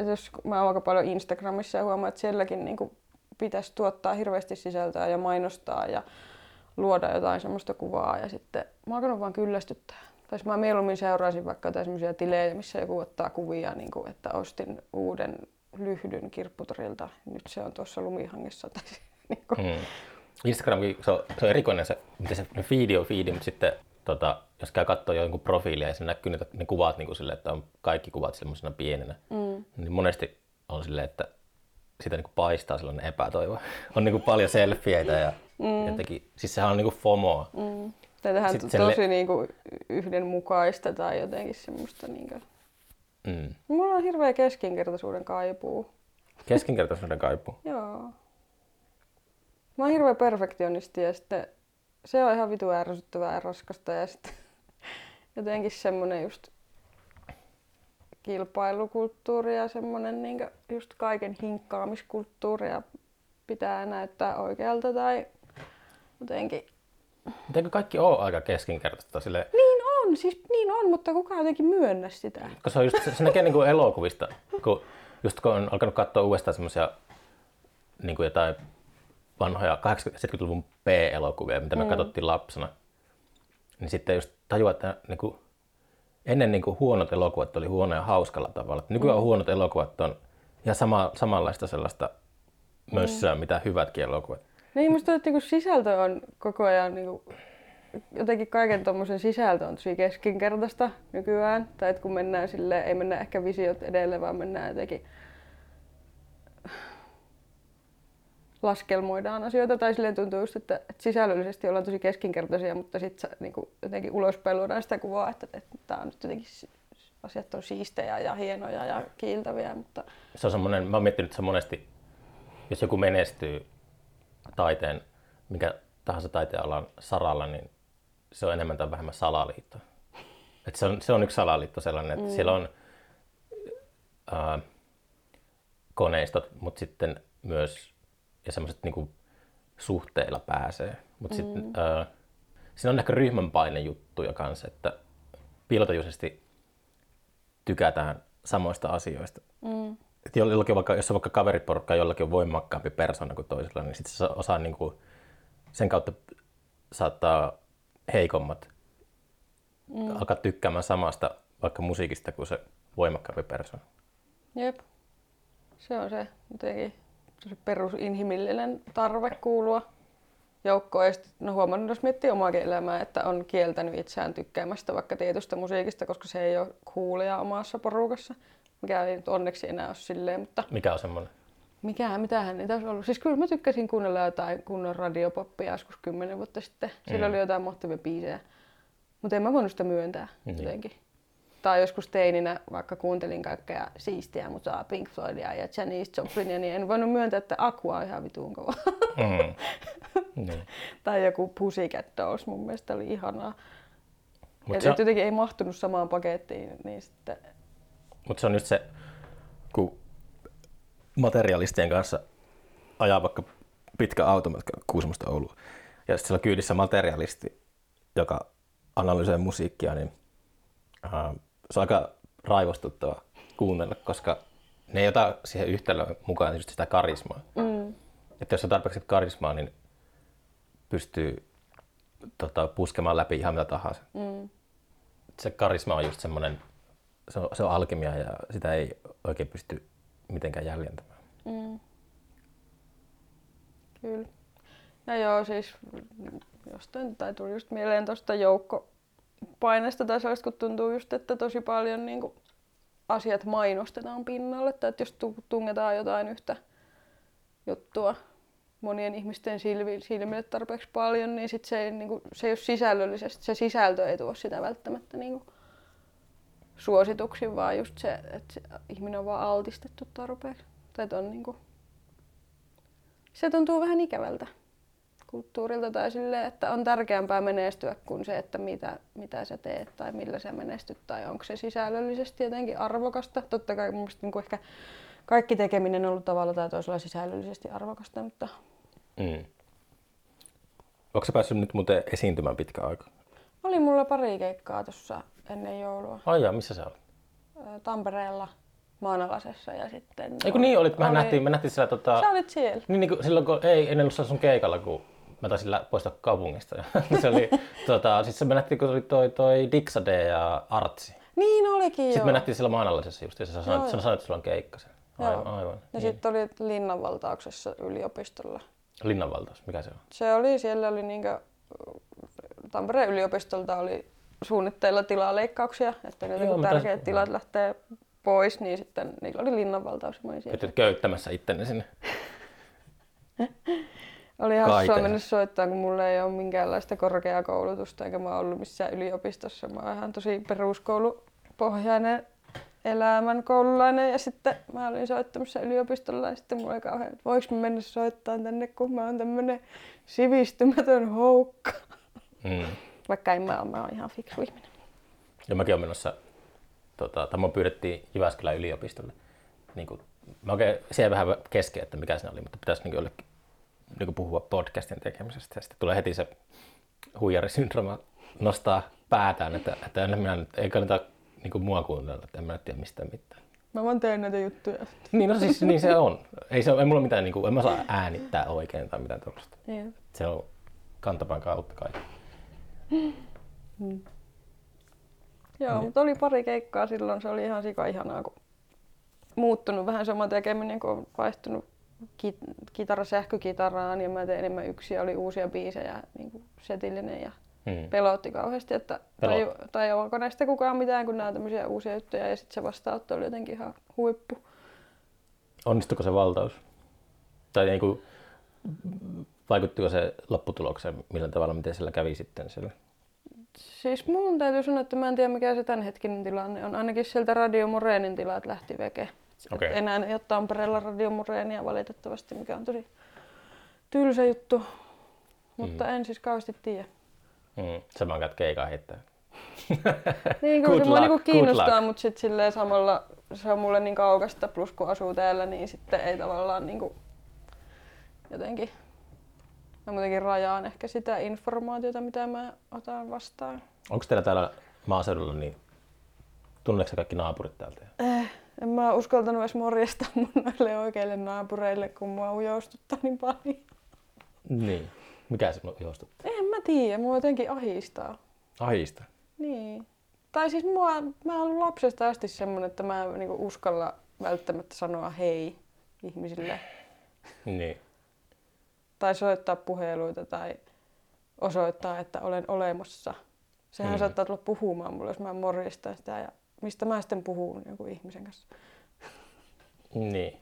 jos mä oon aika paljon Instagramissa ja huomaan, että sielläkin niin kuin pitäisi tuottaa hirveästi sisältöä ja mainostaa ja luoda jotain semmoista kuvaa ja sitten mä oon vaan kyllästyttää. Tai mä mieluummin seuraisin vaikka jotain semmoisia tilejä, missä joku ottaa kuvia, niin kuin, että ostin uuden lyhdyn kirpputorilta, nyt se on tuossa lumihangessa. Tai, niin kuin. Hmm. Instagram, se on, se on erikoinen se, miten se feedi on feedi, mutta sitten tota, jos käy katsoa jonkun profiilia ja se näkyy ne, ne kuvat niin kuin sille, että on kaikki kuvat semmoisena pienenä, mm. niin monesti on silleen, että sitä niin kuin paistaa sellainen epätoivo. on niin kuin paljon selfieitä ja mm. jotenkin, siis sehän on niin kuin FOMOa. Mm. Tätähän on tosi le- niin kuin yhdenmukaista tai jotenkin semmoista niin kuin... mm. Mulla on hirveä keskinkertaisuuden kaipuu. Keskinkertaisuuden kaipuu? Joo. Mä oon hirveä perfektionisti ja sitten se on ihan vitu ärsyttävää ja raskasta ja sitten jotenkin semmonen just kilpailukulttuuri ja semmonen niin just kaiken hinkkaamiskulttuuri ja pitää näyttää oikealta tai jotenkin. Eikö kaikki ole aika keskinkertaista? Sille... Niin on, siis niin on, mutta kukaan jotenkin myönnä sitä. Koska se, on just, se näkee niin kuin elokuvista, kun, just kun on alkanut katsoa uudestaan semmoisia niin kuin jotain vanhoja 80-70-luvun B-elokuvia, mitä me mm. katsottiin lapsena, niin sitten just tajua, että niin kuin, ennen niin kuin huonot elokuvat oli huonoja hauskalla tavalla. Nykyään mm. huonot elokuvat on ihan sama, samanlaista sellaista mössöä, mm. mitä hyvätkin elokuvat. Niin, musta että niin sisältö on koko ajan niin kuin, jotenkin kaiken tuommoisen sisältö on tosi keskinkertaista nykyään. Tai että kun mennään sille, ei mennä ehkä visiot edelle, vaan mennään jotenkin laskelmoidaan asioita, tai silleen tuntuu just, että, että sisällöllisesti ollaan tosi keskinkertaisia, mutta sitten niin jotenkin ulospäin luodaan sitä kuvaa, että, että tämä on nyt jotenkin asiat on siistejä ja hienoja ja kiiltäviä. Mutta... Se on semmoinen, mä oon miettinyt se monesti, jos joku menestyy taiteen, mikä tahansa taiteenalan saralla, niin se on enemmän tai vähemmän salaliitto. Et se, on, se on yksi salaliitto sellainen, että mm. siellä on ää, koneistot, mutta sitten myös ja semmoiset niin suhteilla pääsee. Mutta mm. sitten äh, siinä on ehkä ryhmän juttuja kanssa, että piilotajuisesti tykätään samoista asioista. Mm. Et jollakin vaikka, jos on vaikka kaveriporukka, jollakin on voimakkaampi persona kuin toisella, niin sitten se osaa niin kuin, sen kautta saattaa heikommat mm. alkaa tykkäämään samasta vaikka musiikista kuin se voimakkaampi persona. Jep. Se on se jotenkin perusinhimillinen tarve kuulua joukkoon. Ja sitten no huomannut, jos miettii omaa elämää, että on kieltänyt itseään tykkäämästä vaikka tietystä musiikista, koska se ei ole kuulia omassa porukassa. Mikä ei nyt onneksi enää ole silleen, mutta... Mikä on semmoinen? Mikä, mitähän niitä olisi ollut? Siis kyllä mä tykkäsin kuunnella jotain kunnon radiopoppia joskus kymmenen vuotta sitten. Sillä mm. oli jotain mahtavia biisejä. Mutta en mä voinut sitä myöntää mm. jotenkin tai joskus teininä vaikka kuuntelin kaikkea siistiä musaa, Pink Floydia ja Janis Joplinia, niin en voinut myöntää, että Aqua on ihan vituun kova. Mm. niin. tai joku Pussycat Dolls mun mielestä oli ihanaa. Mut se on... jotenkin ei mahtunut samaan pakettiin, niin sitten... Mutta se on just se, kun materialistien kanssa ajaa vaikka pitkä automatka Kuusamosta Ouluun, ja sitten siellä on kyydissä materialisti, joka analysoi musiikkia, niin se on aika raivostuttava kuunnella, koska ne ei ota siihen yhtälöön mukaan just sitä karismaa. Mm. Että jos on tarpeeksi karismaa, niin pystyy tota, puskemaan läpi ihan mitä tahansa. Mm. Se karisma on just semmoinen, se on, se on alkemia ja sitä ei oikein pysty mitenkään jäljentämään. Mm. Kyllä. No joo, siis jostain, tai tuli just mieleen tuosta joukkopainesta tai sellaista, kun tuntuu just, että tosi paljon niin kuin, asiat mainostetaan pinnalle, tai että jos tungetaan jotain yhtä juttua monien ihmisten silmille tarpeeksi paljon, niin sit se, ei, niin kuin, se ei ole sisällöllisesti, se sisältö ei tuo sitä välttämättä niin kuin, suosituksi, vaan just se, että se ihminen on vaan altistettu tarpeeksi. Tai on niin kuin, se tuntuu vähän ikävältä kulttuurilta tai sille, että on tärkeämpää menestyä kuin se, että mitä, mitä sä teet tai millä sä menestyt tai onko se sisällöllisesti jotenkin arvokasta. Totta kai mun niin ehkä kaikki tekeminen on ollut tavalla tai toisella sisällöllisesti arvokasta, mutta... Mm. Onko sä päässyt nyt muuten esiintymään pitkä aika? Oli mulla pari keikkaa tuossa ennen joulua. Ai jaa, missä sä olit? Tampereella. Maanalasessa ja sitten... Eikö niin olit? Mehän oli... nähtiin, me nähtiin siellä tota... Sä olit siellä. Niin, niin kuin, silloin kun ei, en ollut sun keikalla, kun mä taisin poistaa kaupungista. se oli, tota, siis me nähtiin, kun oli toi, toi Dixade ja Artsi. Niin olikin Sitten joo. me nähtiin siellä maanalaisessa just, ja sä sanoit, sä sanoit, että sulla on keikka siellä. Aivan, aivan. Ja niin. sitten oli linnanvaltauksessa yliopistolla. Linnanvaltaus, mikä se on? Se oli, siellä oli niinkö, Tampereen yliopistolta oli suunnitteilla tilaleikkauksia, että ne Joo, tärkeät tais... tilat lähtee pois, niin sitten niillä oli linnanvaltaus. Että köyttämässä ittenne sinne. oli hassua mennä soittaa, kun mulla ei ole minkäänlaista korkeakoulutusta, eikä mä ollut missään yliopistossa. Mä oon ihan tosi peruskoulupohjainen elämän koululainen ja sitten mä olin soittamassa yliopistolla ja sitten mulla oli kauhean, että voiko mä mennä soittamaan tänne, kun mä oon tämmönen sivistymätön houkka. Mm. Vaikka en mä ole, mä oon ihan fiksu ihminen. Ja mäkin olen menossa, tota, tai pyydettiin Jyväskylän yliopistolle. Niin kuin, mä oikein siellä vähän kesken, että mikä siinä oli, mutta pitäisi niin jollekin niin puhua podcastin tekemisestä. Sitten tulee heti se huijarisyndrooma nostaa päätään, että, että en minä nyt, ei kannata niin kuin mua kuunnella, että en mä tiedä mistään mitään. Mä vaan teen näitä juttuja. Niin, no siis niin se on. Ei, se, ei mulla mitään, niin kuin, en mä saa äänittää oikein tai mitään tuollaista. Se on kantapään kautta kaikki. Mm. Joo, niin. mutta oli pari keikkaa silloin, se oli ihan sika ihanaa, kun muuttunut vähän sama tekeminen, kun on vaihtunut kit- kitara sähkökitaraan ja mä tein enemmän yksin oli uusia biisejä, niin kuin setillinen ja hmm. pelotti kauheasti, että tai, tai onko näistä kukaan mitään, kun nämä tämmöisiä uusia juttuja ja sitten se vastaanotto oli jotenkin ihan huippu. Onnistuiko se valtaus? Tai niin kuin, vaikuttiko se lopputulokseen millä tavalla, miten sillä kävi sitten siellä? Siis mun täytyy sanoa, että mä en tiedä mikä se tämänhetkinen tilanne on. Ainakin sieltä Radio Moreenin tilat lähti veke. Okay. enää ei ole Tampereella Radio Moreenia valitettavasti, mikä on tosi tylsä juttu. Mutta mm. en siis kauheasti tiedä. Mm. Sä vaan käyt keikaa heittää. niin, kyllä se mua niinku kiinnostaa, mutta sitten silleen samalla se on mulle niin kaukasta, plus kun asuu täällä, niin sitten ei tavallaan niinku jotenkin Mä muutenkin rajaan ehkä sitä informaatiota, mitä mä otan vastaan. Onko teillä täällä maaseudulla, niin tunneeko kaikki naapurit täältä? Eh, en mä uskaltanut edes morjesta mun noille oikeille naapureille, kun mua ujoustuttaa niin paljon. Niin. Mikä se ujoustuttaa? En mä tiedä, mua jotenkin ahistaa. Ahistaa? Niin. Tai siis mua, mä oon ollut lapsesta asti semmonen, että mä en niinku uskalla välttämättä sanoa hei ihmisille. Niin tai soittaa puheluita tai osoittaa, että olen olemassa. Sehän mm. saattaa tulla puhumaan mulle, jos mä morjistan sitä ja mistä mä sitten puhun joku ihmisen kanssa. Niin.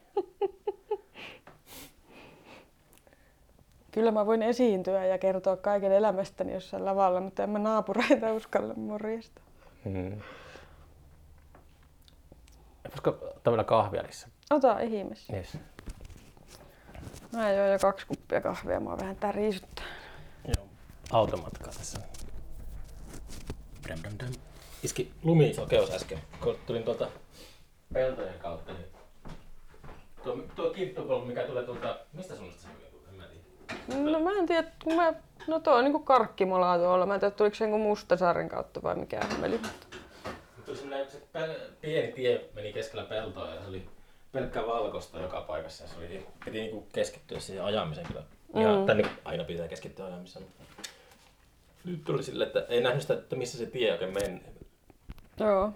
Kyllä mä voin esiintyä ja kertoa kaiken elämästäni jossain lavalla, mutta en mä naapureita uskalla morjesta. Mm. Voisiko tavallaan kahvia niissä? Ota ihmeessä. Yes. Mä join jo kaksi kuppia kahvia, mä oon vähän tärisyttää. Joo, automatka tässä. Dum, dum, dum. Iski lumisokeus äsken, kun tulin tuolta peltojen kautta. Niin tuo, tuo kinttupolku, mikä tulee tuolta, mistä suunnasta se tulee? En mä tiedä. No mä en tiedä, kun mä, no tuo on niinku karkkimolaa tuolla. Mä en tiedä, tuliko se niinku Mustasaaren kautta vai mikä meli. Tuli semmoinen se pieni tie meni keskellä peltoa ja se oli pelkkää valkoista joka paikassa. Se oli, piti niinku keskittyä siihen ajamiseen kyllä. Mm. Ja, tai niin, aina pitää keskittyä ajamiseen. Nyt tuli sille, että ei nähnyt sitä, että missä se tie oikein meni. Joo.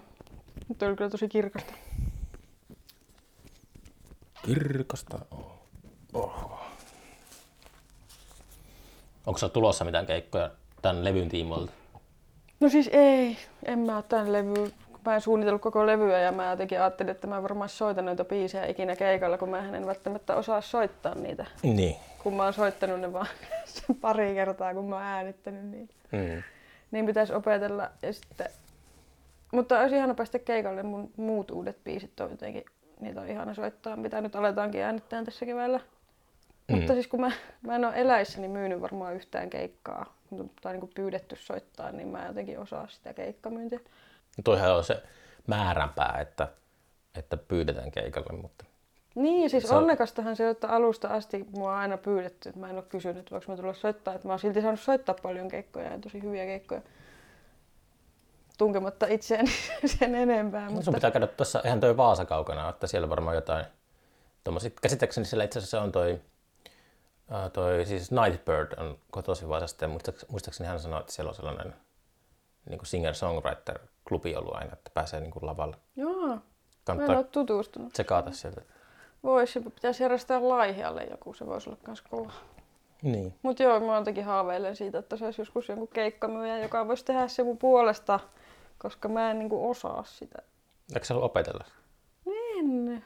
Mutta oli kyllä tosi kirkasta. Kirkasta? Oh. Onko sulla tulossa mitään keikkoja tämän levyn tiimoilta? No siis ei, en mä tän levy, mä en suunnitellut koko levyä ja mä jotenkin ajattelin, että mä varmaan soitan noita biisejä ikinä keikalla, kun mä en välttämättä osaa soittaa niitä. Niin. Kun mä oon soittanut ne vaan pari kertaa, kun mä oon äänittänyt niitä. Mm. Niin pitäisi opetella ja sitten... Mutta olisi ihana päästä keikalle, mun muut uudet biisit on jotenkin, niitä on ihana soittaa, mitä nyt aletaankin äänittää tässä keväällä. Mm. Mutta siis kun mä, mä en ole eläissäni myynyt varmaan yhtään keikkaa, tai niin kuin pyydetty soittaa, niin mä en jotenkin osaa sitä keikkamyyntiä. No Toihan on se määränpää, että, että pyydetään keikalle, mutta Niin, siis on- onnekastahan se, että alusta asti mua on aina pyydetty, että mä en ole kysynyt, että voiko mä tulla soittaa, että mä oon silti saanut soittaa paljon keikkoja ja tosi hyviä keikkoja. Tunkematta itseäni sen enempää, Mutta... sun pitää käydä tuossa, eihän toi Vaasa kaukana, että siellä varmaan jotain tommosia. Käsittääkseni siellä itse asiassa on toi, toi siis Nightbird on kotoisin Vaasasta ja muistaakseni, muistaakseni hän sanoi, että siellä on sellainen niin kuin singer-songwriter-klubi ollut aina, että pääsee niin kuin lavalle. joo, mä en Kannattaa ole tutustunut. tsekata sieltä. Voisi, pitäisi järjestää Laihialle joku, se voisi olla kans kova. Niin. Mutta joo, mä jotenkin haaveilen siitä, että se olisi joskus jonkun keikkamyyjä, joka voisi tehdä se mun puolesta, koska mä en niinku osaa sitä. Eikö sä halua opetella? En.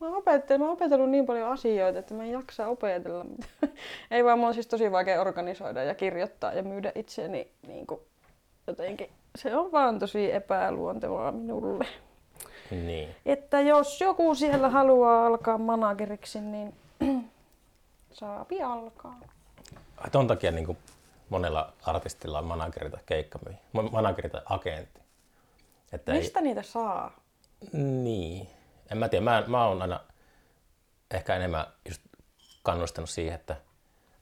Mä oon, opettelen, mä oon opetellut niin paljon asioita, että mä en jaksa opetella. Ei vaan, mulla on siis tosi vaikea organisoida ja kirjoittaa ja myydä itseäni niin kuin jotenkin. Se on vaan tosi epäluontevaa minulle. Niin. Että jos joku siellä haluaa alkaa manageriksi, niin saapi alkaa. Ai ton takia niin kuin monella artistilla on manageri tai keikkamyyjä. Ma- Manageri tai agentti. Että ei, Mistä niitä saa? Niin. En mä tiedä. Mä, mä oon aina ehkä enemmän just kannustanut siihen, että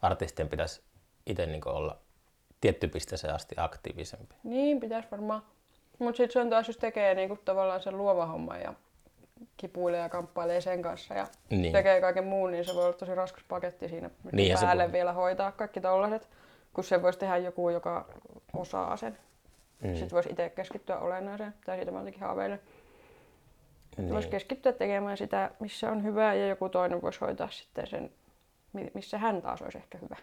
artistien pitäisi itse niin olla tietty pisteeseen asti aktiivisempi. Niin, pitäisi varmaan. Mutta sitten se on taas, jos tekee niinku tavallaan sen luova homma ja kipuilee ja kamppailee sen kanssa ja Niin. niin. tekee kaiken muun, niin se voi olla tosi raskas paketti siinä se päälle vielä hoitaa kaikki tollaset, kun se voisi tehdä joku, joka osaa sen. Mm. Sitten voisi itse keskittyä olennaiseen, tai siitä mä jotenkin haaveilen. Niin. Voisi keskittyä tekemään sitä, missä on hyvää, ja joku toinen voisi hoitaa sitten sen, mi- missä hän taas olisi ehkä hyvä.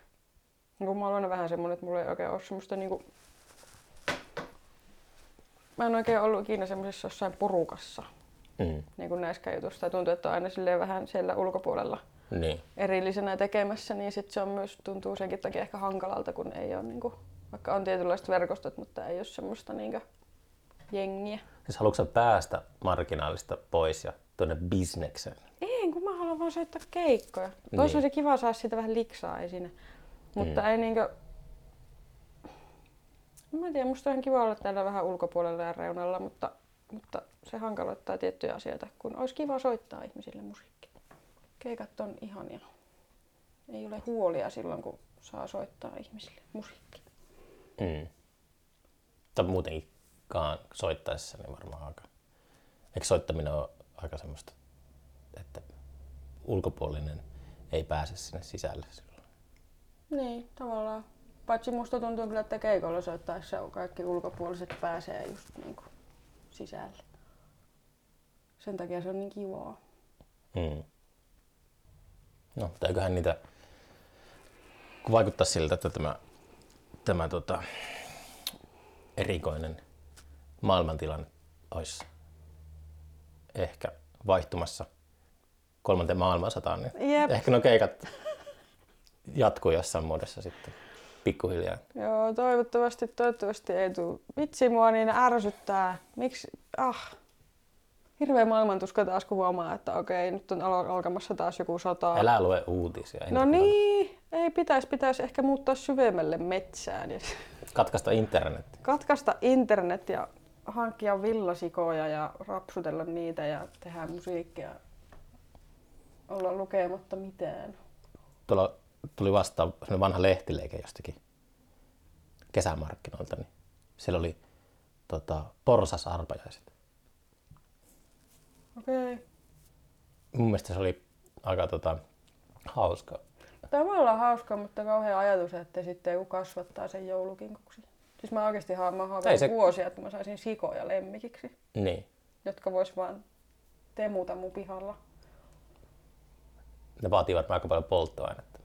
Niin kun mä olen vähän semmoinen, että mulla ei oikein ole semmoista niinku... Mä en oikein ollut ikinä semmoisessa jossain porukassa, Mm. niin kuin näissä jutuissa. Tuntuu, että on aina silleen vähän siellä ulkopuolella Niin. erillisenä tekemässä, niin sit se on myös, tuntuu senkin takia ehkä hankalalta, kun ei ole niinku, vaikka on tietynlaiset verkostot, mutta ei ole semmoista niinku jengiä. Siis haluatko päästä marginaalista pois ja tuonne bisnekseen? Ei, kun mä haluan vaan soittaa keikkoja. Niin. Niin. Olisi se kiva saada siitä vähän liksaa esine. Mutta Mm. ei niinkö... Mä en tiedä, musta on ihan kiva olla täällä vähän ulkopuolella ja reunalla, mutta, mutta se hankaloittaa tiettyjä asioita, kun olisi kiva soittaa ihmisille musiikkia. Keikat on ihania. Ei ole huolia silloin, kun saa soittaa ihmisille musiikkia. Mm. Tai muutenkaan soittaessa niin varmaan aika... Eikö soittaminen ole aika semmoista, että ulkopuolinen ei pääse sinne sisälle silloin? Niin, tavallaan. Paitsi musta tuntuu kyllä, että keikolla soittaessa kaikki ulkopuoliset pääsee just niinku sisälle. Sen takia se on niin kivaa. Mm. No, mutta eiköhän niitä, kun vaikuttaa siltä, että tämä, tämä tota, erikoinen maailmantilanne olisi ehkä vaihtumassa kolmanteen maailmansataan, niin Jep. ehkä nuo keikat jatkuu jossain muodossa sitten pikkuhiljaa. Joo, toivottavasti, toivottavasti ei tule. Vitsi mua niin ärsyttää. Miksi? Ah. Hirveä maailmantuska taas kun huomaa, että okei, nyt on alkamassa taas joku sota. Älä lue uutisia. No niin, ei pitäisi, pitäisi ehkä muuttaa syvemmälle metsään. Katkaista internet. katkaista internet ja hankkia villasikoja ja rapsutella niitä ja tehdä musiikkia. Olla lukematta mitään. Tuolla tuli vastaan sellainen vanha lehtileike jostakin kesämarkkinoilta, niin siellä oli tota, porsasarpajaiset. Okei. Okay. Mun mielestä se oli aika tota, hauska. Tavallaan hauska, mutta kauhean ajatus, että sitten joku kasvattaa sen joulukinkuksi. Siis mä oikeasti haan, mä haan Ei se- se... vuosia, että mä saisin sikoja lemmikiksi, Niin. jotka vois vaan temuta mun pihalla. Ne vaatii varmaan aika paljon polttoainetta.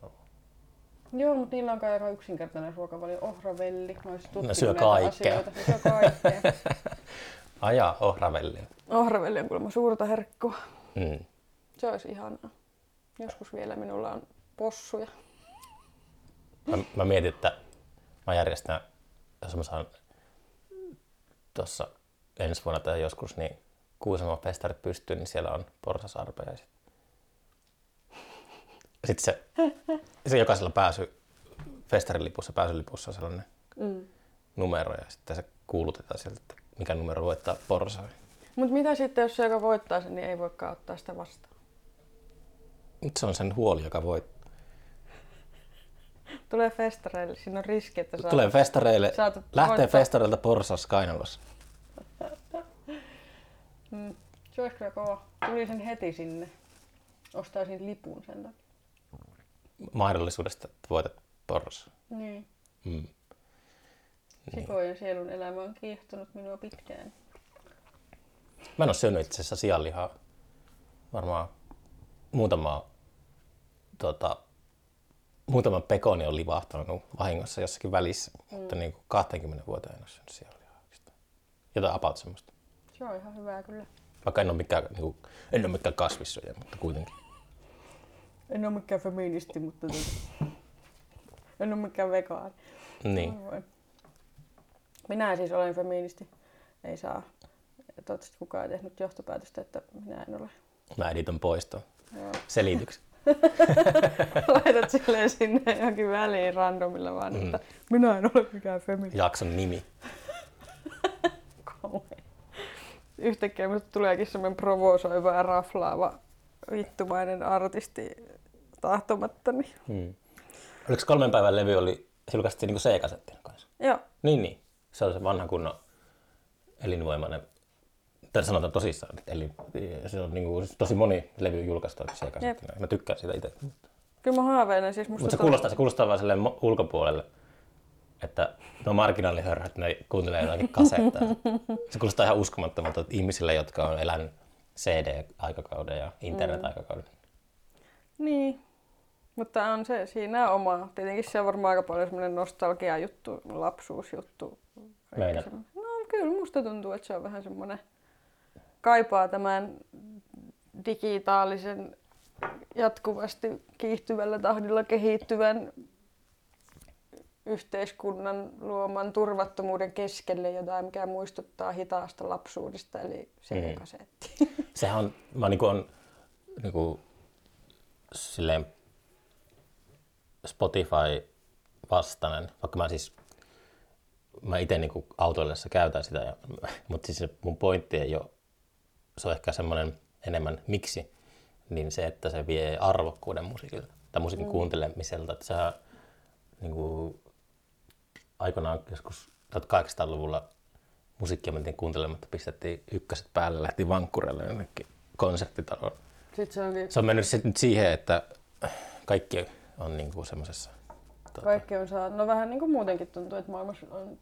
Joo, mutta niillä on kai aika yksinkertainen ruokavalio. Ohravelli. Mä olisin tutkinut syö kaikkea. asioita. Ne syö kaikkea. Ajaa ohravelliä. Ohravelli on kuulemma suurta herkkua. Mm. Se olisi ihanaa. Joskus vielä minulla on possuja. Mä, mä mietin, että mä järjestän, jos mä saan tuossa ensi vuonna tai joskus, niin Kuusamon festarit pystyy, niin siellä on porsasarpajaiset. Sitten se, se jokaisella pääsy, festarilipussa, pääsylipussa on sellainen Mm. numero ja sitten se kuulutetaan sieltä, että mikä numero voittaa porsaa. Mutta mitä sitten, jos se, joka voittaa sen, niin ei voikaan ottaa sitä vastaan? Nyt se on sen huoli, joka voi. Tulee festareille, siinä on riski, että saa... Tulee festareille, saatat lähtee voittaa. festareilta porsas kainalossa. Mm. Se olisi kyllä kova. Tulisin heti sinne. Ostaisin lipun sen takia. Mahdollisuudesta, että voitat porsas. Niin. Mm. Sikojen sielun elämä on kiehtonut minua pitkään. Mä en ole syönyt itse asiassa sianlihaa varmaan muutama, tota, muutama pekoni on livahtanut vahingossa jossakin välissä, mm. mutta niin kuin 20 vuoteen en ole syönyt sianlihaa. oikeastaan. Jotain about semmoista. Se on ihan hyvää kyllä. Vaikka en ole mikään, niin kuin, en ole mikään kasvissyöjä, mutta kuitenkin. En ole mikään feministi, mutta tota- en ole mikään vegaani. Niin. Aivan. Minä siis olen feministi. Ei saa. Toivottavasti kukaan ei tehnyt johtopäätöstä, että minä en ole. Mä editän pois tuon Joo. selityksen. Laitat silleen sinne johonkin väliin randomilla vaan, Mm. että minä en ole mikään feministi. Jakson nimi. Yhtäkkiä minusta tuleekin semmoinen provosoiva ja raflaava vittumainen artisti tahtomattani. Hmm. Oliko kolmen päivän levy oli, se julkaistiin niin C-kasettina kanssa? Joo, Niin, niin. Se on se vanha kunnon elinvoimainen, tai sanotaan tosissaan, että eli, se on niin kuin, tosi moni levy julkaistu C-kasettina. Mä tykkään siitä itse. kyllä mä haaveilen siis Mutta se kuulostaa, se kuulostaa vaan silleen ulkopuolelle, että no marginaalihörhät, ne kuuntelee jotakin kasettaa. Se kuulostaa ihan uskomattomalta että ihmisille, jotka on elänyt CD-aikakauden ja internet-aikakauden. Niin, mutta on se siinä oma. Tietenkin se on varmaan aika paljon semmoinen nostalgia juttu, lapsuusjuttu. Semmoinen. No kyllä musta tuntuu, että se on vähän semmoinen, kaipaa tämän digitaalisen jatkuvasti kiihtyvällä tahdilla kehittyvän yhteiskunnan luoman turvattomuuden keskelle jotain, mikä muistuttaa hitaasta lapsuudesta, eli CD-kasetti. Sehän on, mä niinku on niinku, silleen Spotify vastainen, vaikka mä siis mä itse niinku autoillessa käytän sitä, ja, mutta siis se mun pointti ei ole, se on ehkä semmoinen enemmän miksi, niin se, että se vie arvokkuuden musiikilta tai musiikin mm. kuuntelemiselta, että sehän niinku, aikoinaan joskus 1800-luvulla musiikkia mentiin kuuntelematta, pistettiin ykköset päälle, lähti vankkurelle jonnekin konserttitaloon. Sitten se onkin, Se on mennyt sit nyt siihen, että kaikki on niinku semmoisessa... Tota, kaikki on saa, no vähän niin kuin muutenkin tuntuu, että maailmassa on,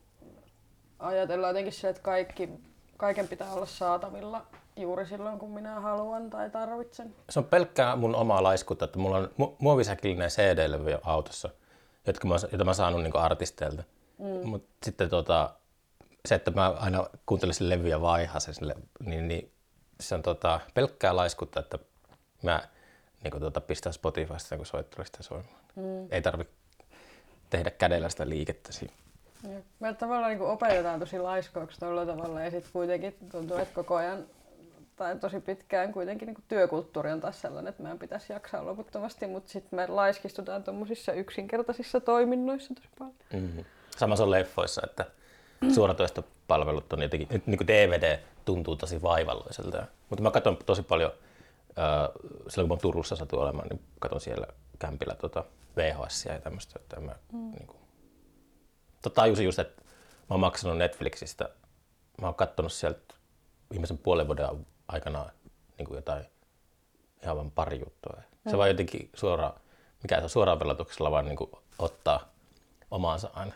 ajatellaan jotenkin se, että kaikki, kaiken pitää olla saatavilla juuri silloin, kun minä haluan tai tarvitsen. se on pelkkää mun omaa laiskuutta, että mulla on mu- muovisäkillinen CD-levy autossa, jotka mä, jota mä oon saanut niinku artisteilta. Mm. Mutta sitten tota, se, että mä aina kuuntelisin levyjä vaihasen sille, niin, niin se on tota, pelkkää laiskuutta, että mä niin tota, pistän Spotifysta joku soittelista soimaan. Mm. Ei tarvitse tehdä kädellä sitä liikettä siinä. Ja Meillä tavallaan niin opetetaan tosi laiskoiksi tuolla tavalla ja sitten kuitenkin tuntuu, että koko ajan tai tosi pitkään kuitenkin niin työkulttuuri on taas sellainen, että meidän pitäisi jaksaa loputtomasti, mutta sitten me laiskistutaan tuommoisissa yksinkertaisissa toiminnoissa tosi paljon. Mm-hmm. Sama se on leffoissa, että suoratoistopalvelut on jotenkin, niin kuin DVD tuntuu tosi vaivalloiselta. Mutta mä katson tosi paljon, äh, silloin kun mä Turussa satu olemaan, niin katson siellä kämpillä tota VHS ja tämmöistä, että mä mm. niin kuin, tota, tajusin just, että mä oon maksanut Netflixistä, mä oon katsonut sieltä viimeisen puolen vuoden aikana niin kuin jotain ihan vain pari juttua. Se vaan jotenkin suoraan, mikä se on suoraan velatuksella vaan niin kuin ottaa omaansa aina.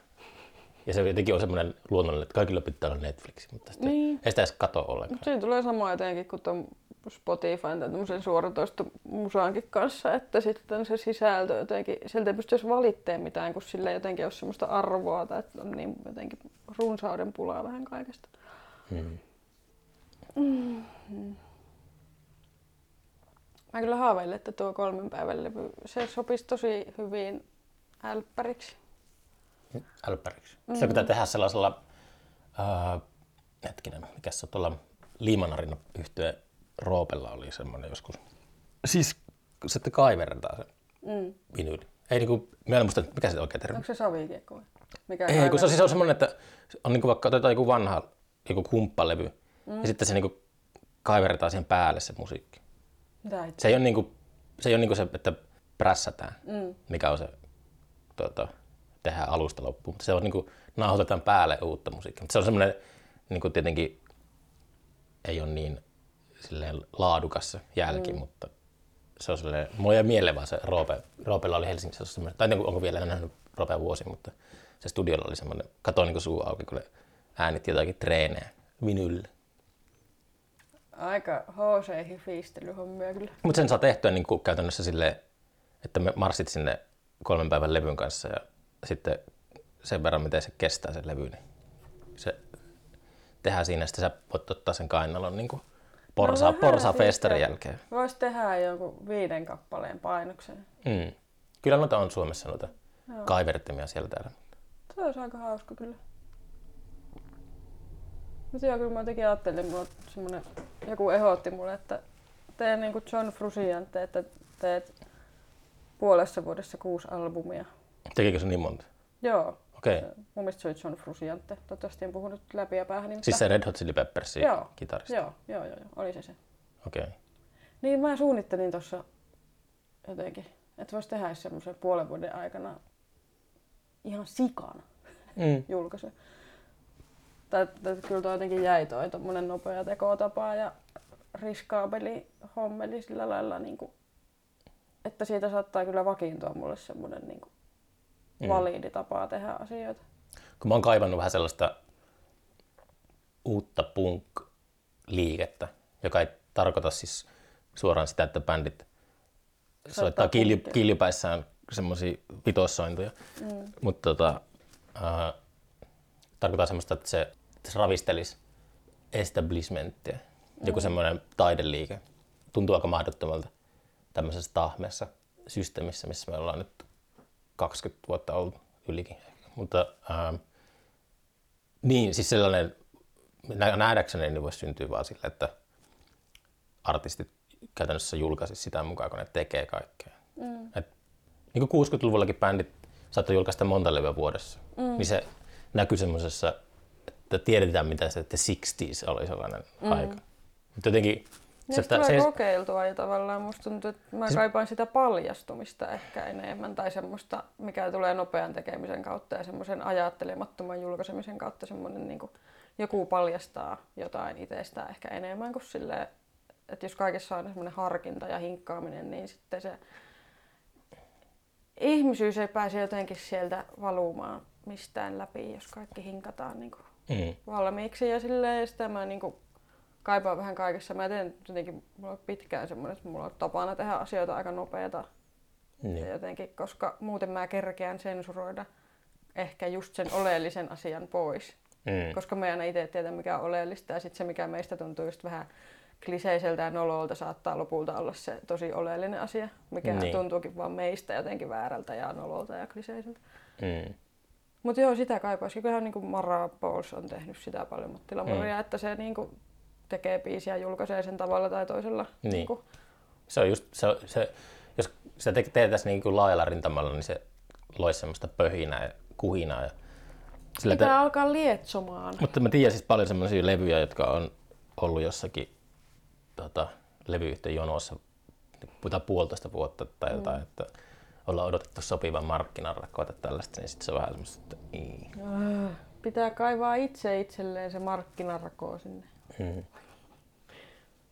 Ja se jotenkin on semmoinen luonnollinen, että kaikilla pitää olla Netflix, mutta sitten Niin. ei sitä edes kato ollenkaan. Siinä tulee sama jotenkin kuin tuon Spotifyn tai tämmöisen suoratoistomusaankin kanssa, että sitten se sisältö jotenkin, sieltä ei pystyisi valitteen mitään, kun sillä jotenkin ole semmoista arvoa tai että on niin jotenkin runsauden pulaa vähän kaikesta. Hmm. Mm. Mä kyllä haaveilen, että tuo kolmen päivän levy, se sopisi tosi hyvin älppäriksi. Älppäriksi. Mm. Se pitää tehdä sellaisella, äh, hetkinen, mikä se on tuolla Liimanarin yhtyeen Roopella oli semmoinen joskus. Siis se, että kaiverretaan se mm. vinyyli. Ei niinku, mä en muista, mikä se oikein termi. Onko se savikiekko vai? Mikä Ei, kun se, siis on semmoinen, että on niinku vaikka otetaan joku vanha joku kumppalevy mm. ja sitten se niinku kaiverretaan siihen päälle se musiikki. Se ei ole niinku, se, ei ole niinku se, että prässätään, mm. mikä on se, tuota, tehdään alusta loppuun. Mutta se on niinku, nauhoitetaan päälle uutta musiikkia. Mutta se on semmoinen, niinku tietenkin ei ole niin silleen laadukas se jälki, mm. mutta se on silleen, mulla ei mieleen vaan se Roope, Roopella oli Helsingissä semmoinen, tai onko vielä nähnyt Roopea vuosi, mutta se studiolla oli semmoinen, katoin niin suu auki, kun ne äänitti jotakin treenejä vinylle. Aika hc fiistelyhommia kyllä. Mutta sen saa tehtyä niin kuin käytännössä silleen, että me marssit sinne kolmen päivän levyn kanssa ja sitten sen verran, miten se kestää se levy, niin se tehdään siinä, sitten sä voit ottaa sen kainalon niin kuin porsa, no, porsa festarin jälkeen. Voisi tehdä jonkun viiden kappaleen painoksen. Mm. Kyllä noita on Suomessa noita Joo. kaivertimia siellä täällä. Se olisi aika hauska kyllä. Mutta joo, kyllä mä jotenkin ajattelin, mulla semmonen, joku ehdotti mulle, että teen niin kuin John Frusciante, että teet puolessa vuodessa kuusi albumia. Tekikö se niin monta? Joo. Okei. Okay. Mun mielestä se oli John Frusciante. Toivottavasti en puhunut läpi ja päähän. Niin, siis se Red Hot Chili Peppersin joo, kitaristi? Joo, joo, joo, joo, oli se se. Okei. Okay. Niin mä suunnittelin tuossa jotenkin, että voisi tehdä semmoisen puolen vuoden aikana ihan sikana mm. julkaisu. Tai, tai kyllä toi jotenkin jäi toi tommonen nopea tekotapa ja riskaabeli hommeli sillä lailla, niin kuin, että siitä saattaa kyllä vakiintua mulle semmoinen niin kuin, mm. validi tapa tehdä asioita. Kun mä oon kaivannut vähän sellaista uutta punk-liikettä, joka ei tarkoita siis suoraan sitä, että bändit soittaa kilju, kiljupäissään semmoisia vitossointuja, mm. mutta tota, äh, tarkoittaa semmoista, että se, että se ravistelisi establishmenttia, mm. joku semmoinen taideliike. Tuntuu aika mahdottomalta tämmöisessä tahmeessa systeemissä, missä me ollaan nyt 20 vuotta ollut ylikin. Mutta ähm, niin, siis sellainen, nähdäkseni niin voisi syntyä vaan sillä, että artistit käytännössä julkaisi sitä mukaan, kun ne tekee kaikkea. Mm. Et, niin kuin 60-luvullakin bändit saattoi julkaista monta levyä vuodessa, mm. niin se näkyy semmoisessa, että tiedetään mitä se The 60s oli sellainen mm. aika. Mutta jotenkin se, tulee se, kokeiltua ja tavallaan musta tuntuu, että mä kaipaan sitä paljastumista ehkä enemmän tai semmoista, mikä tulee nopean tekemisen kautta ja semmoisen ajattelemattoman julkaisemisen kautta semmoinen niin kuin, joku paljastaa jotain itsestään ehkä enemmän kuin silleen, että jos kaikessa on semmoinen harkinta ja hinkkaaminen, niin sitten se ihmisyys ei pääse jotenkin sieltä valumaan mistään läpi, jos kaikki hinkataan niin kuin mm. valmiiksi. Ja silleen, ja sitä mä niin kuin kaipaan vähän kaikessa. Mä teen jotenkin, mulla on pitkään semmoinen, että mulla on tapana tehdä asioita aika nopeata. Niin. Jotenkin, koska muuten mä kerkeän sensuroida ehkä just sen oleellisen asian pois. Mm. Koska mä en itse tiedä mikä on oleellista ja sitten se mikä meistä tuntuu just vähän kliseiseltä ja nololta saattaa lopulta olla se tosi oleellinen asia, mikä niin. tuntuukin vaan meistä jotenkin väärältä ja nololta ja kliseiseltä. Mm. Mutta joo, sitä kaipaisi. Kyllähän niin Mara Pauls on tehnyt sitä paljon, mutta mm. että se niin kuin, tekee biisiä ja julkaisee sen tavalla tai toisella. Niin. niin kuin. Se on just, se, se, jos sitä te, teetäisiin niin kuin laajalla rintamalla, niin se loisi semmoista pöhinää ja kuhinaa. Ja sillä Pitää te... alkaa lietsomaan. Mutta mä tiedän siis paljon semmoisia levyjä, jotka on ollut jossakin tota, levyyhtiön jonossa puhutaan puolitoista vuotta tai mm. jotain, että ollaan odotettu sopivan markkinarrakkoa tai tällaista, niin sitten se on vähän semmoista, että niin. Pitää kaivaa itse itselleen se markkinarako sinne. Mm.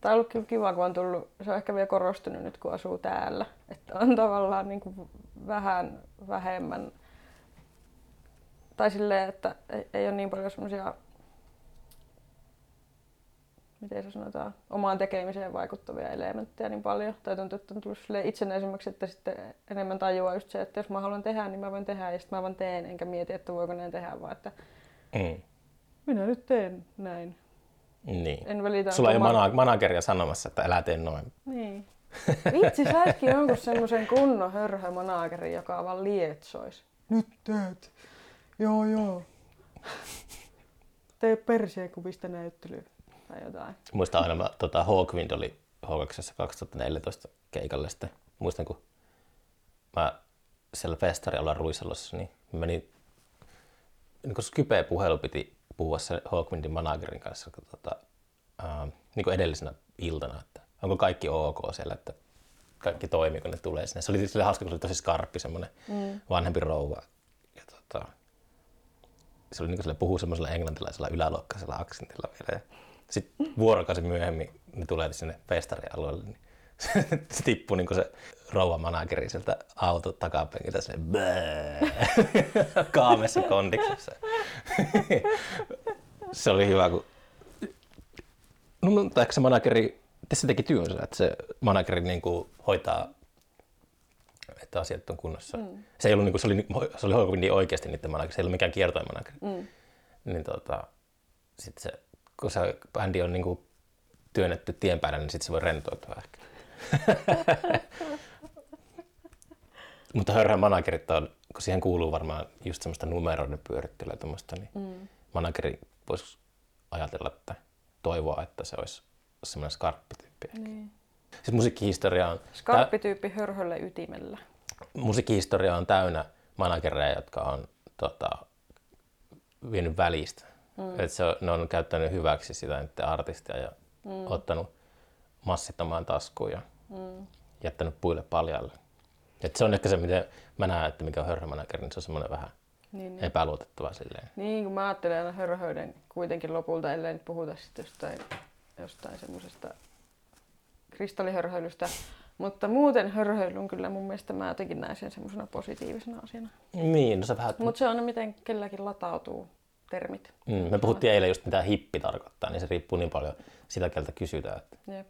Tämä on ollut kyllä kiva, kun on tullut, se on ehkä vielä korostunut nyt, kun asuu täällä. Että on tavallaan niin kuin vähän vähemmän, tai silleen, että ei, ole niin paljon semmoisia miten se sanotaan, omaan tekemiseen vaikuttavia elementtejä niin paljon. Tai tuntuu, että on tullut itsenäisemmäksi, että sitten enemmän tajuaa just se, että jos mä haluan tehdä, niin mä voin tehdä ja sitten mä vaan teen, enkä mieti, että voiko näin tehdä, vaan että Mm. minä nyt teen näin. Niin. En välitä. Sulla ei ole mana- manageria sanomassa, että älä tee noin. Niin. Vitsi, saiskin jonkun semmoisen kunnon hörhömanagerin, joka vaan lietsois. Nyt teet. Joo, joo. Tee perseekuvista näyttelyä tai jotain. Muistan aina, mä, tota, Hawkwind oli H2 2014 keikalle sitten. Muistan, kun mä siellä festarialla Ruiselossa, niin menin, niin kun Skype puhelu piti puhua se Hawkwindin managerin kanssa kun, tota, ää, niin kuin edellisenä iltana, että onko kaikki ok siellä, että kaikki toimii, kun ne tulee sinne. Se oli sille hauska, kun se oli tosi skarppi, semmoinen mm. vanhempi rouva. Ja, tota, se oli niin kuin puhuu semmoisella englantilaisella yläluokkaisella aksentilla vielä. Ja sitten vuorokausi myöhemmin ne tulee sinne festarialueelle, niin se tippuu niin se rouva manageri sieltä auto takapenkiltä se kaamessa kondiksessa. se oli hyvä, kun no, mutta ehkä se manageri, tässä teki työnsä, että se manageri niin kuin hoitaa että asiat on kunnossa. Mm. Se, ei ollut, niin kuin, se oli, se oli niin oikeasti niiden manageri, se ei ollut mikään kiertoimanageri. Mm. Niin tota, sit se, kun se bändi on niin kuin, työnnetty tien päällä, niin sitten se voi rentoutua ehkä. Mutta hörhä managerit on, kun siihen kuuluu varmaan just semmoista numeroiden pyörittelyä tuommoista, niin mm. manageri voisi ajatella, että toivoa, että se olisi semmoinen skarppityyppi. Niin. Siis musiikkihistoria on... Skarppityyppi tä- hörhölle ytimellä. Musiikkihistoria on täynnä managereja, jotka on tota, vienyt välistä. Mm. Et se on, ne on käyttänyt hyväksi sitä artistia ja mm. ottanut massittomaan taskuun ja mm. jättänyt puille paljalle. Et se on ehkä se, miten mä näen, että mikä on hörhömanageri, niin se on semmoinen vähän niin, niin. epäluotettava silleen. Niin, kun mä ajattelen aina hörhöyden kuitenkin lopulta, ellei nyt puhuta sitten jostain, jostain semmoisesta kristallihörhöilystä. Mutta muuten hörhöily on kyllä mun mielestä mä jotenkin näen sen semmoisena positiivisena asiana. Niin, no se vähän... Mutta se on miten kelläkin latautuu termit. Mm, me puhuttiin eilen just mitä hippi tarkoittaa, niin se riippuu niin paljon sitä keltä kysytään. Että, Jep.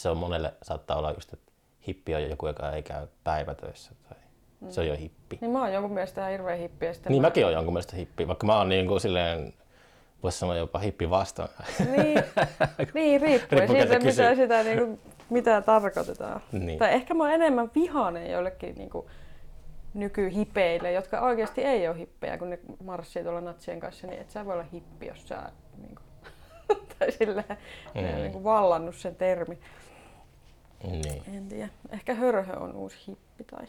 Se on monelle saattaa olla just, että hippi on joku, joka ei käy päivätöissä tai mm. se on jo hippi. Niin mä oon jonkun mielestä ihan hirveä hippi. Ja niin mä... mäkin oon jonkun mielestä hippi, vaikka mä oon niin kuin silleen, voisi sanoa jopa hippi vastaan. Niin, niin riippuu siitä, mitä, sitä, niin kuin, mitä tarkoitetaan. Niin. Tai ehkä mä oon enemmän vihainen jollekin niin kuin, nykyhipeille, jotka oikeasti ei ole hippejä, kun ne marssii tuolla natsien kanssa, niin et sä voi olla hippi, jos sä niin kuin, tai silleen, mm. niin kuin vallannut sen termi. Niin. En tiedä. Ehkä hörhö on uusi hippi tai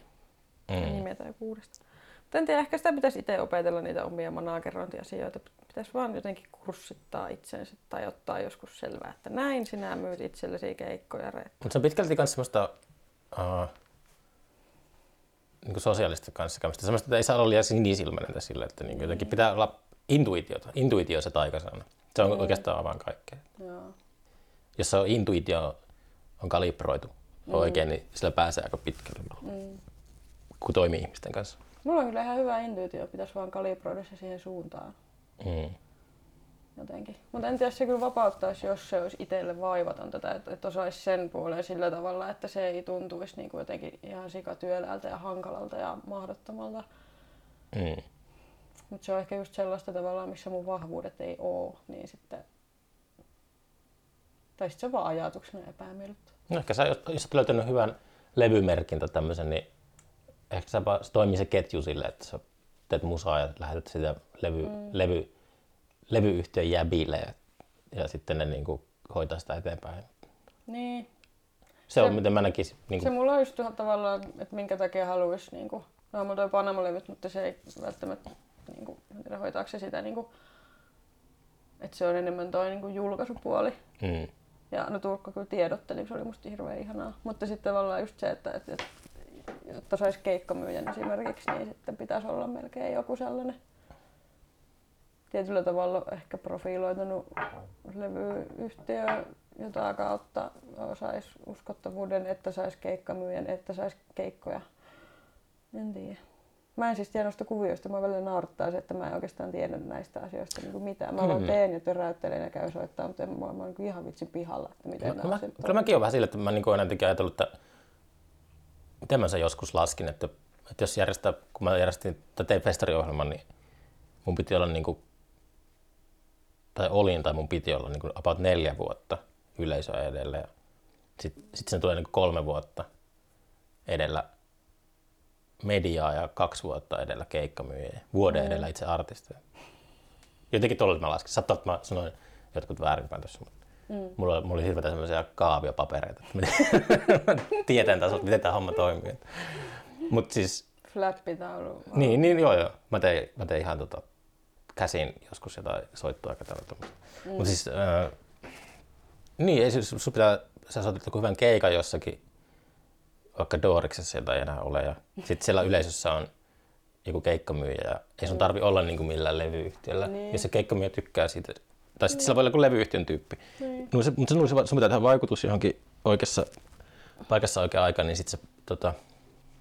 mm. nimetä joku uudestaan. Mutta en tiedä, ehkä sitä pitäisi itse opetella niitä omia managerointiasioita. Pitäisi vaan jotenkin kurssittaa itsensä tai ottaa joskus selvää, että näin sinä myyt itsellesi keikkoja. Mutta se on pitkälti myös semmoista uh, niin sosiaalista kanssakäymistä. Semmoista, että ei saa olla liian sinisilmäinen sille, että niin jotenkin pitää olla intuitiota. Intuitio se taikasana. Se on mm. oikeastaan avaan kaikkea. Joo. Jos se on intuitio on kalibroitu mm. oikein, niin sillä pääsee aika pitkälle. Mm. Kun toimii ihmisten kanssa. Mulla on kyllä ihan hyvä intuitio, pitäisi vaan kalibroida se siihen suuntaan. Mm. Jotenkin. Mutta en tiedä, se kyllä vapauttaisi, jos se olisi itselle vaivatonta, tätä, että, että osaisi sen puolen sillä tavalla, että se ei tuntuisi niin kuin jotenkin ihan sikatyöläältä ja hankalalta ja mahdottomalta. Mm. Mutta se on ehkä just sellaista tavalla, missä mun vahvuudet ei oo, niin sitten... Tai sitten se on vaan ajatuksena epämiellyttävä. No ehkä sä, jos, jos olet löytänyt hyvän levymerkin tai tämmöisen, niin ehkä se toimii se ketju sille, että sä teet musaa ja lähetät sitä levy, mm. levy, levyyhtiön jäbille ja, ja sitten ne niin kuin, hoitaa sitä eteenpäin. Niin. Se, se on, miten mä näkisin. Niin kuin... Se mulla on just tavallaan, että minkä takia haluaisi, niin kuin, no mulla toi Panama-levyt, mutta se ei välttämättä, niin kuin, en tiedä hoitaako se sitä, niin kuin, että se on enemmän toi niin kuin julkaisupuoli. Mm. Ja no Turkka kyllä tiedotteli, se oli musta hirveän ihanaa. Mutta sitten tavallaan just se, että, että, että jotta saisi keikkamyyjän esimerkiksi, niin sitten pitäisi olla melkein joku sellainen tietyllä tavalla ehkä profiloitunut levyyhtiö, jota kautta saisi uskottavuuden, että saisi keikkamyyjän, että saisi keikkoja. En tiedä. Mä en siis tiedä noista kuvioista, mä välillä naurattaa se, että mä en oikeastaan tiedä näistä asioista niin kuin mitään. Mä vaan minä- teen ja töräyttelen ja käyn soittaa, mutta en, mä, mä oon niin kuin ihan vitsin pihalla, että miten No, nämä mä, asiat kyllä mäkin olen vähän sillä, että mä niin jotenkin ajatellut, että miten mä sen joskus laskin, että, että jos järjestää, kun mä järjestin tai tein festariohjelman, niin mun piti olla niin kuin, tai olin tai mun piti olla niin kuin about neljä vuotta yleisöä edellä ja sitten sit sen tulee niin kuin kolme vuotta edellä mediaa ja kaksi vuotta edellä keikkamyyjiä, vuoden edellä itse artisteja. Jotenkin tuolla mä laskin. Sattuu, että mä sanoin jotkut väärinpäin tuossa, mm. mulla, mulla oli hirveitä semmoisia kaaviopapereita, että miten- tieteen tasolta, miten tämä homma toimii. Mutta siis, Flappitaulu. niin, niin joo joo, mä tein, mä tein ihan tota, käsin joskus jotain soittoa ja tällä mm. Mutta siis, äh, niin, ei siis, sun pitää, sä soitat joku hyvän keikan jossakin, vaikka Dooriksessa jota ei enää ole, ja sitten siellä yleisössä on joku keikkamyyjä, ja ei sun tarvi olla niin kuin millään levyyhtiöllä. Niin. Jos se keikkamyyjä tykkää siitä, tai sitten sillä voi olla joku levyyhtiön tyyppi. Niin. No, se, mutta se, sun pitää tehdä vaikutus johonkin oikeassa paikassa oikea aika, niin sitten se tota,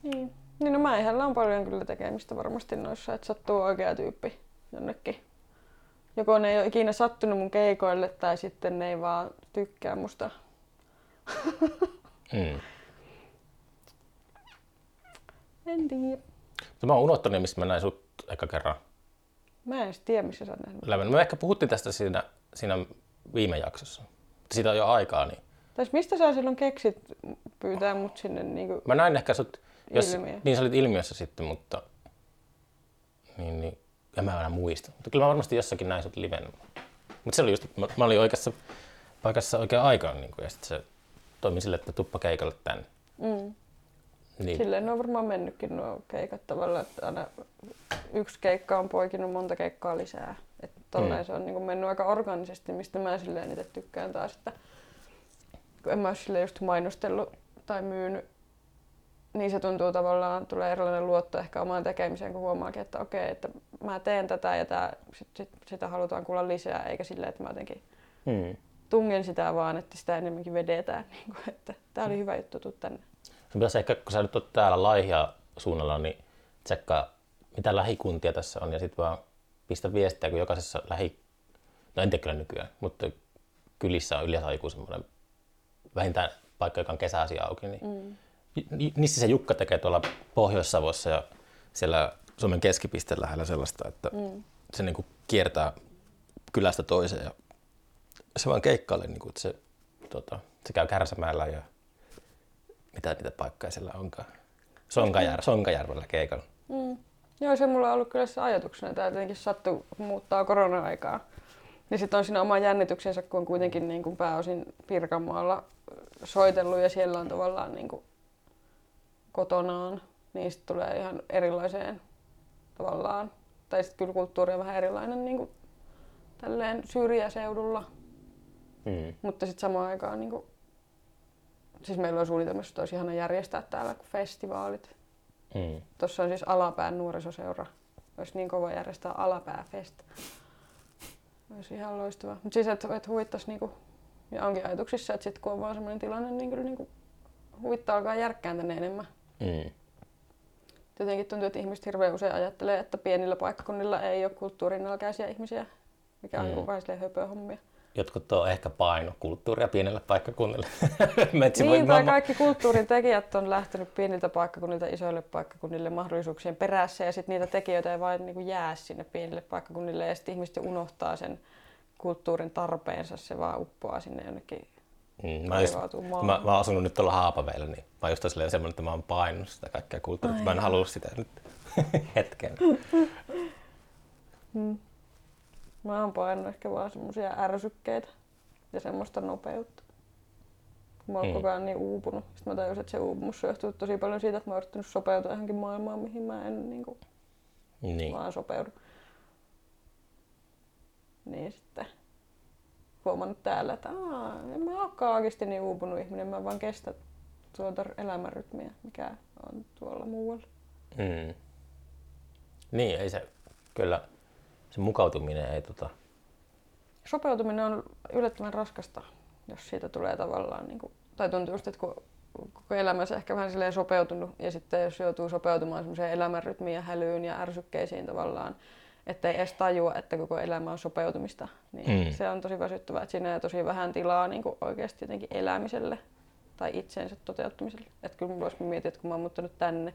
Niin. niin no mä ihan on paljon kyllä tekemistä varmasti noissa, että sattuu oikea tyyppi jonnekin. Joko ne ei ole ikinä sattunut mun keikoille tai sitten ne ei vaan tykkää musta. mm. En tiedä. Mutta mä oon unohtanut, mistä mä näin sut eka kerran Mä en edes tiedä, missä sä oot nähnyt. elämän. Me ehkä puhuttiin tästä siinä, siinä viime jaksossa. Siitä on jo aikaa, niin Tai siis mistä sä silloin keksit pyytää mut sinne niinku... Mä näin ehkä sut, jos, Ilmiö. niin sä olit ilmiössä sitten, mutta niin, niin, en mä enää muista. Mutta kyllä mä varmasti jossakin näin sut livenä. Mutta se oli just, mä, mä olin oikeassa paikassa oikeaan aikaan, niin kuin, ja sitten se toimi sille, että tuppa keikalle tänne. Mm. Niin, Silleen ne on varmaan mennytkin nuo keikat tavallaan, että aina yksi keikka on poikinut monta keikkaa lisää. Että tolleen Mm. se on niin mennyt aika organisesti, mistä mä silleen itse tykkään taas, että kun en mä ole just mainostellut tai myynyt, niin se tuntuu tavallaan, tulee erilainen luotto ehkä omaan tekemiseen, kun huomaakin, että okei, että mä teen tätä ja tää, sit, sit, sitä halutaan kuulla lisää, eikä silleen, että mä jotenkin hmm. tungen sitä vaan, että sitä enemmänkin vedetään, niin kuin, että tää oli hyvä juttu, tuu tänne. Sun pitäisi ehkä, kun sä nyt oot täällä Laihia suunnalla, niin tsekkaa, mitä lähikuntia tässä on, ja sitten vaan pistä viestiä, kun jokaisessa lähi... No en kyllä nykyään, mutta kylissä on yleensä joku semmoinen vähintään paikka, joka on kesäasi auki, niin Mm. Ni- Nissi se Jukka tekee tuolla Pohjois-Savossa ja siellä Suomen keskipisteen lähellä sellaista, että Mm. se niinku kiertää kylästä toiseen ja se vaan keikkailee, niinku, että se, tota, se käy Kärsämäellä ja mitä niitä paikkoja siellä onkaan. Sonkajär, Sonkajärvellä keikalla. Mm. Joo, se mulla on ollut kyllä se ajatuksena, että jotenkin sattuu muuttaa korona-aikaa. Ja sitten on siinä oma jännityksensä, kun on kuitenkin niin kuin pääosin Pirkanmaalla soitellut ja siellä on tavallaan niin kuin kotonaan, niin sitten tulee ihan erilaiseen tavallaan, tai sitten kyllä kulttuuri on vähän erilainen niin kuin tälleen syrjäseudulla, Mm. mutta sitten samaan aikaan niin kuin, siis meillä on suunnitelmassa, että olisi ihana järjestää täällä festivaalit. Mm. Tuossa on siis Alapään nuorisoseura. Olisi niin kova järjestää Alapääfest. Olisi ihan loistava. Mutta siis, että et huvittaisi niinku, ja onkin ajatuksissa, että sitten kun on vaan sellainen tilanne, niin kyllä niinku, huvittaa alkaa järkkään tänne enemmän. Mm. Jotenkin tuntuu, että ihmiset hirveän usein ajattelee, että pienillä paikkakunnilla ei ole kulttuurinälkäisiä ihmisiä, mikä on Mm. mm. vähän höpöhommia. Jotkut on ehkä paino kulttuuria pienelle paikkakunnille. Metsi Niin, tai kaikki kulttuurin tekijät on lähtenyt pieniltä paikkakunnilta isoille paikkakunnille mahdollisuuksien perässä ja sitten niitä tekijöitä ei vain niin jää sinne pienille paikkakunnille ja sitten ihmiset unohtaa sen kulttuurin tarpeensa, se vaan uppoaa sinne jonnekin. Mm, mä, just, mä, mä oon asunut nyt tuolla Haapaveellä, niin mä oon just silleen semmoinen, että mä oon painunut sitä kaikkea kulttuuria. Mä en halua sitä nyt hetken. Mm. Mä oon painanut ehkä vaan semmoisia ärsykkeitä ja semmoista nopeutta. Mä oon Mm. mm. koko ajan niin uupunut. Sitten mä tajusin, että se uupumus johtuu tosi paljon siitä, että mä oon yrittänyt sopeutua johonkin maailmaan, mihin mä en niin kuin, Niin. vaan sopeudu. Niin sitten huomannut täällä, että Aa, en mä olekaan oikeasti niin uupunut ihminen, mä vaan kestä tuota elämänrytmiä, mikä on tuolla muualla. Mm. Niin, ei se, kyllä se mukautuminen ei tota, Sopeutuminen on yllättävän raskasta, jos siitä tulee tavallaan, niin kuin, tai tuntuu just, että kun koko elämänsä ehkä vähän silleen sopeutunut ja sitten jos joutuu sopeutumaan semmoiseen elämänrytmiin ja hälyyn ja ärsykkeisiin tavallaan, ettei edes tajua, että koko elämä on sopeutumista, niin mm. se on tosi väsyttävää, että siinä jää tosi vähän tilaa niin kuin oikeasti jotenkin elämiselle tai itsensä toteuttamiselle. Että kyllä mulla olisi mietin, että kun mä oon muuttanut tänne,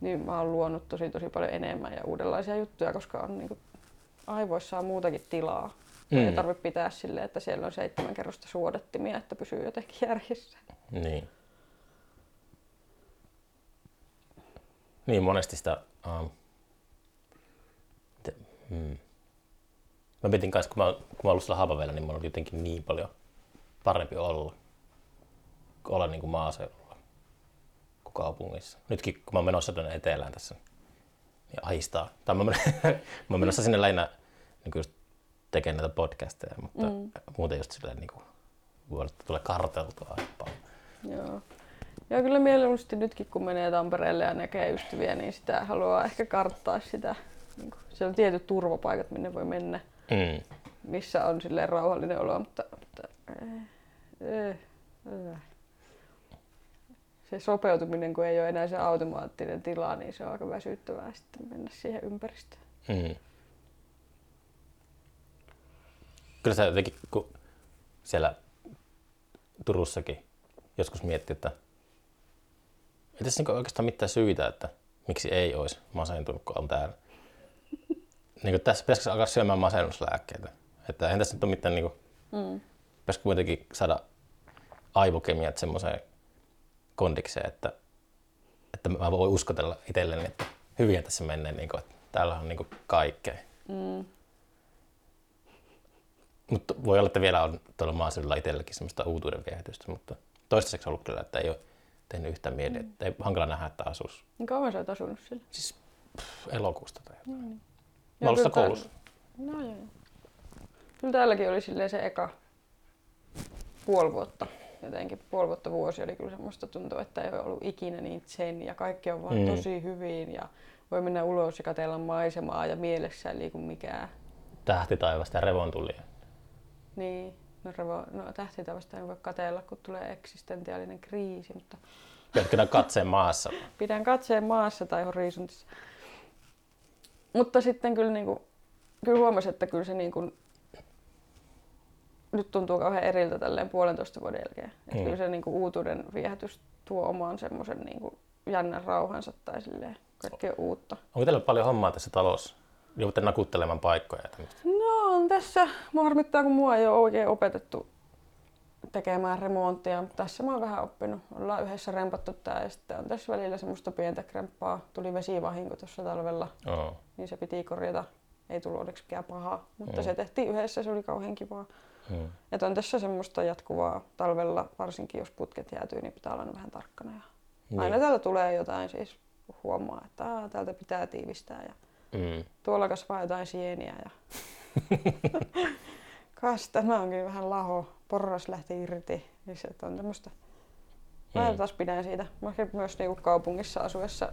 niin mä oon luonut tosi tosi paljon enemmän ja uudenlaisia juttuja, koska on niin kuin, aivoissa on muutakin tilaa. Mm. Ei tarvitse pitää silleen, että siellä on seitsemän kerrosta suodattimia, että pysyy jotenkin järjessä. Niin. Niin, monesti sitä... Um, te, hmm. Mä mietin kanssa, kun mä, kun mä ollut siellä Haapavedellä, niin mulla oli jotenkin niin paljon parempi olla, olla niin kuin maaseudulla kaupungissa. Nytkin kun mä oon menossa tuonne etelään tässä, niin ahistaa. Tai mä, mä oon menossa sinne lähinnä niin just tekemään näitä podcasteja, mutta mm. muuten just silleen niin kuin, voi tulee karteltua paljon. Joo. Joo, kyllä mieluusti nytkin kun menee Tampereelle ja näkee ystäviä, niin sitä haluaa ehkä karttaa sitä. Niin kuin, siellä on tietyt turvapaikat, minne voi mennä, mm. missä on silleen rauhallinen olo, mutta, mutta äh, äh, äh. Se sopeutuminen, kun ei ole enää se automaattinen tila, niin se on aika väsyttävää sitten mennä siihen ympäristöön. Mm. Kyllä se jotenkin, kun siellä Turussakin joskus mietti, että ei tässä niin oikeastaan mitään syitä, että miksi ei olisi masentunut, kun on täällä. Niin kuin tässä pitäisikö alkaa syömään masennuslääkkeitä. Että eihän tässä nyt ole mitään, niin kuin, mm. pitäisikö kuitenkin saada aivokemiat semmoiseen kondikseen, että, että mä voin uskotella itselleni, että hyviä tässä menee, niin kuin, että täällä on niin kuin kaikkea. Mm. Mutta voi olla, että vielä on tuolla maaseudulla itselläkin semmoista uutuuden viehätystä, mutta toistaiseksi ollut kyllä, että ei ole tehnyt yhtään mieli, mm. että ei hankala nähdä, että asuisi. Niin kauan sä oot asunut sillä? Siis pff, elokuusta tai jotain. Mm. Mä ollut koulussa. No joo. Kyllä täälläkin oli silleen se eka puoli vuotta. Jotenkin puoli vuotta vuosi oli kyllä semmoista tuntua, että ei ole ollut ikinä niin sen ja kaikki on vaan mm. tosi hyvin ja voi mennä ulos ja katella maisemaa ja mielessä ei liiku mikään. Tähti taivasta ja revontulia. Niin, no, revo, no tähtitaivasta ei voi katella, kun tulee eksistentiaalinen kriisi, mutta... Pidätkö katseen maassa? Pidän katseen maassa tai horisontissa. Mutta sitten kyllä, niin kuin, kyllä huomasin, että kyllä se niin kuin, nyt tuntuu kauhean eriltä tälleen puolentoista vuoden jälkeen. Mm. kyllä se niin kuin, uutuuden viehätys tuo omaan semmoisen niin kuin, jännän rauhansa tai silleen, kaikkea uutta. Onko teillä paljon hommaa tässä talossa? Joudutte nakuttelemaan paikkoja ja tämmöistä? No on tässä. Mua harmittaa, kun mua ei ole oikein opetettu tekemään remonttia, mutta tässä mä oon vähän oppinut. Ollaan yhdessä rempattu tää ja sitten on tässä välillä semmoista pientä kremppaa. Tuli vesivahinko tuossa talvella, oh. niin se piti korjata. Ei tullut onneksi mikään pahaa, mutta oh. se tehtiin yhdessä, se oli kauhean kivaa. Hmm. Että on tässä semmoista jatkuvaa talvella, varsinkin jos putket jäätyy, niin pitää olla vähän tarkkana. Ja niin. Aina täällä tulee jotain, siis huomaa, että Aa, täältä pitää tiivistää ja mm. tuolla kasvaa jotain sieniä. Ja... Kas, tämä onkin vähän laho. Porras lähti irti. Niin se on tämmöistä. Mä mm. taas pidän siitä. Mä myös niinku kaupungissa asuessa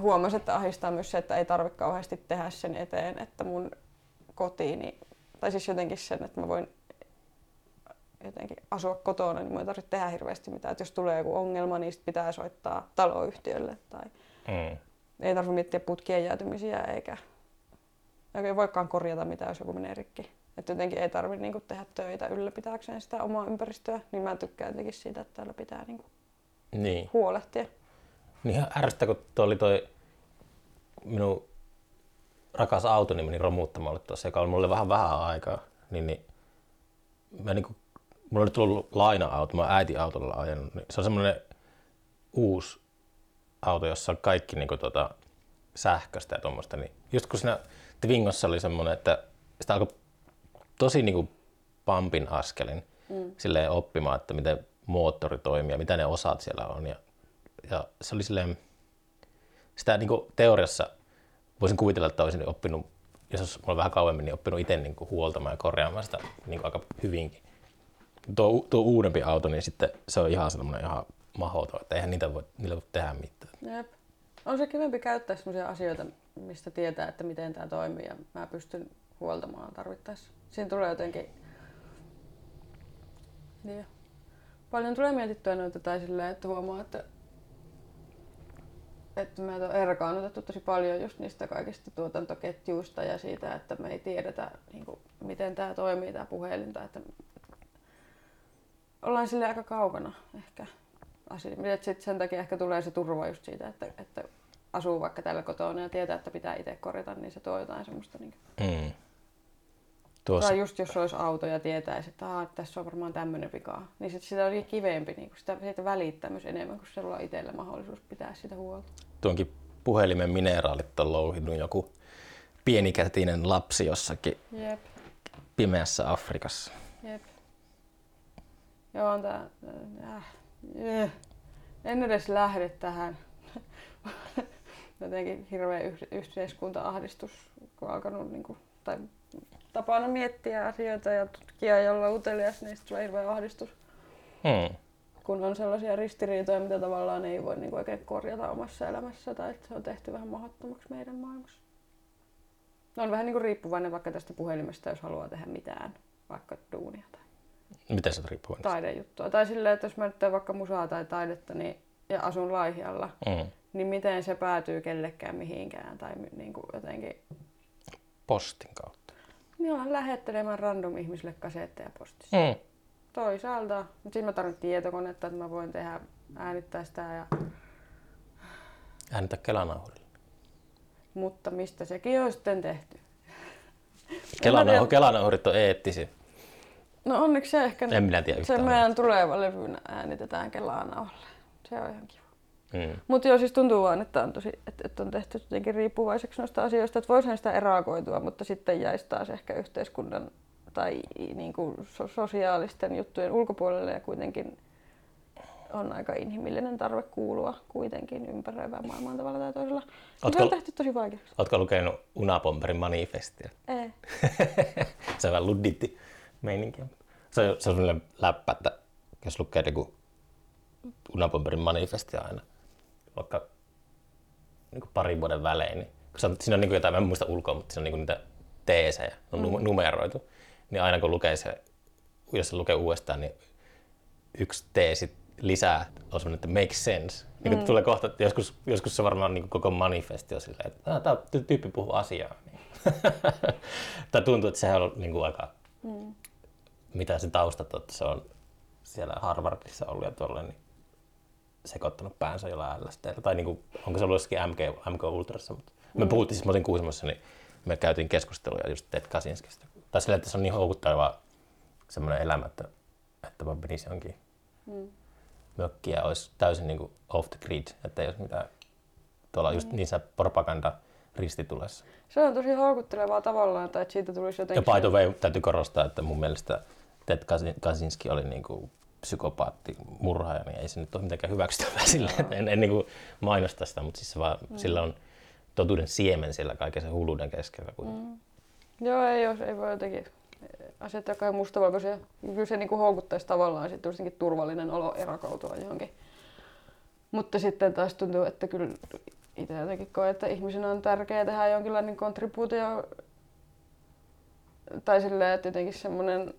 huomasin, että ahistaa myös se, että ei tarvitse kauheasti tehdä sen eteen, että mun kotiini, tai siis jotenkin sen, että mä voin jotenkin asua kotona, niin mun ei tarvitse tehdä hirveästi mitään. Että jos tulee joku ongelma, niin pitää soittaa taloyhtiölle tai mm. ei tarvitse miettiä putkien jäätymisiä eikä ei voikaan korjata mitään, jos joku menee rikki. Että jotenkin ei tarvitse niinku tehdä töitä ylläpitääkseen sitä omaa ympäristöä, niin mä tykkään jotenkin siitä, että täällä pitää niinku niin. huolehtia. Niin ihan ärsyttä, kun tuo oli toi minun rakas auto niin meni romuuttamalle tuossa, joka oli mulle vähän vähän aikaa, niin, niin mä niinku, mulla oli tullut laina-auto, mä äiti autolla ajanut, niin se on semmoinen uusi auto, jossa on kaikki niinku tota, sähköstä ja tuommoista, niin just kun siinä Twingossa oli semmoinen, että sitä alkoi tosi niin kuin pampin askelin mm. silleen oppimaan, että miten moottori toimii ja mitä ne osat siellä on. Ja, ja se oli silleen, sitä niin kuin teoriassa voisin kuvitella, että olisin oppinut, jos olisi mulla vähän kauemmin, niin oppinut itse niin kuin huoltamaan ja korjaamaan sitä niin kuin aika hyvinkin. Tuo, tuo uudempi auto, niin sitten se on ihan semmoinen ihan mahdoton, että eihän niitä voi, niillä voi tehdä mitään. Jep. On se kivempi käyttää sellaisia asioita, mistä tietää, että miten tämä toimii ja mä pystyn huoltamaan tarvittaessa. Siinä tulee jotenkin niin, paljon tulee mietittyä noita tai silleen, että huomaa, että, että meitä on erkaannutettu tosi paljon just niistä kaikista tuotantoketjuista ja siitä, että me ei tiedetä, niin kuin, miten tämä toimii, tämä puhelinta. Että ollaan sille aika kaukana ehkä asioita. Et sit sen takia ehkä tulee se turva just siitä, että, että asuu vaikka täällä kotona ja tietää, että pitää itse korjata, niin se tuo jotain semmoista. Niin Mm. Tuossa, tai just jos olisi auto ja tietäisi, että Aa, tässä on varmaan tämmöinen vika, niin sit sitä olisi kivempi, niin sitä, siitä välittää myös enemmän, kun sulla on itsellä mahdollisuus pitää sitä huolta. tuonkin puhelimen mineraalit on louhinnut joku pienikätinen lapsi jossakin Jep, pimeässä Afrikassa. jep. Joo, on tää... Äh, äh. En edes lähde tähän. Jotenkin hirveä yh- yhteiskunta-ahdistus, kun on alkanut niinku, tai tapana miettiä asioita ja tutkia ja olla utelias, niin tulee hirveä ahdistus. Hmm. kun on sellaisia ristiriitoja, mitä tavallaan ei voi niin oikein korjata omassa elämässä tai että se on tehty vähän mahdottomaksi meidän maailmassa. No on vähän niin kuin riippuvainen vaikka tästä puhelimesta, jos haluaa tehdä mitään, vaikka duunia tai Miten sä oot riippuvainen? taidejuttua. Tai silleen, että jos mä nyt teen vaikka musaa tai taidetta niin, ja asun Laihialla, Mm. niin miten se päätyy kellekään mihinkään tai niin kuin jotenkin Postin kautta. Niin olen lähettelemään random ihmisille kasetteja postissa. Mm. Toisaalta, mutta siinä mä tarvitsen tietokonetta, että mä voin tehdä äänittää sitä ja Äänitä Kelanauhurille. Mutta mistä sekin on sitten tehty? Kelanauhu, tiedä. Kelanauhurit on eettisiä. No onneksi se ehkä En minä tiedä se meidän tuleva levyn äänitetään Kelanauhalle. Se on ihan kiva. Mm. Mutta joo, siis tuntuu vaan, että on, tosi, että, että on tehty jotenkin riippuvaiseksi noista asioista, että voisihan sitä erakoitua, mutta sitten jäisi taas ehkä yhteiskunnan tai niin kuin so- sosiaalisten juttujen ulkopuolelle ja kuitenkin on aika inhimillinen tarve kuulua kuitenkin ympäröivään maailmaan tavalla tai toisella. Niin Se Ootko- on tehty tosi vaikeaksi. Ootko lukenut Unapomperin manifestia? Ei. se on vähän ludditti meininkiä. Se on, se on sellainen läppä, että jos lukee joku Unapomperin manifestia aina, vaikka niin kuin parin vuoden välein, niin kun on, siinä on niin kuin jotain, mä en muista ulkoa, mutta siinä on niin kuin niitä teesejä, on mm. numeroitu, niin aina kun lukee se, jos se lukee uudestaan, niin yksi teesi lisää on semmoinen, että makes sense. Niin mm. tulee kohta, että joskus, joskus se varmaan niin koko manifesti on silleen, että "Ah, tämä tyyppi puhuu asiaa. Niin. tai tuntuu, että sehän on niin kuin aika, mm. mitä se taustat on, että se on siellä Harvardissa ollut ja tuolla niin sekoittanut päänsä jollain LSDllä. Tai niin kuin, onko se ollut jossakin MK, MK Ultrassa. Mutta me Mm. puhuttiin siis, mä olin Kuusamossa, niin me käytiin keskusteluja just Ted Kaczynskista. Tai silleen, että se on niin houkutteleva semmoinen elämä, että, että mä menisin jonkin Mm. mökkiä ja olisi täysin niin kuin off the grid, että ei olisi mitään tuolla just niissä propaganda ristitulessa. Se on tosi houkuttelevaa tavallaan, että siitä tulisi Ja jotenkin... by the way, täytyy korostaa, että mun mielestä Ted Kaczyn- Kaczynski oli niin kuin psykopaatti, murhaaja, niin ei se nyt ole mitenkään hyväksyttävää sille, että en, en niin kuin mainosta sitä, mutta siis se vaan, mm. sillä on totuuden siemen siellä kaiken sen hulluuden keskellä. Mm. Joo, ei, jos ei voi jotenkin asiat jotka on mustavalkoisia. Kyllä se niin kuin houkuttaisi tavallaan sitten jotenkin turvallinen olo erakautua johonkin. Mutta sitten taas tuntuu, että kyllä itse jotenkin koen, että ihmisenä on tärkeää tehdä jonkinlainen kontribuutio. Tai silleen, että jotenkin semmoinen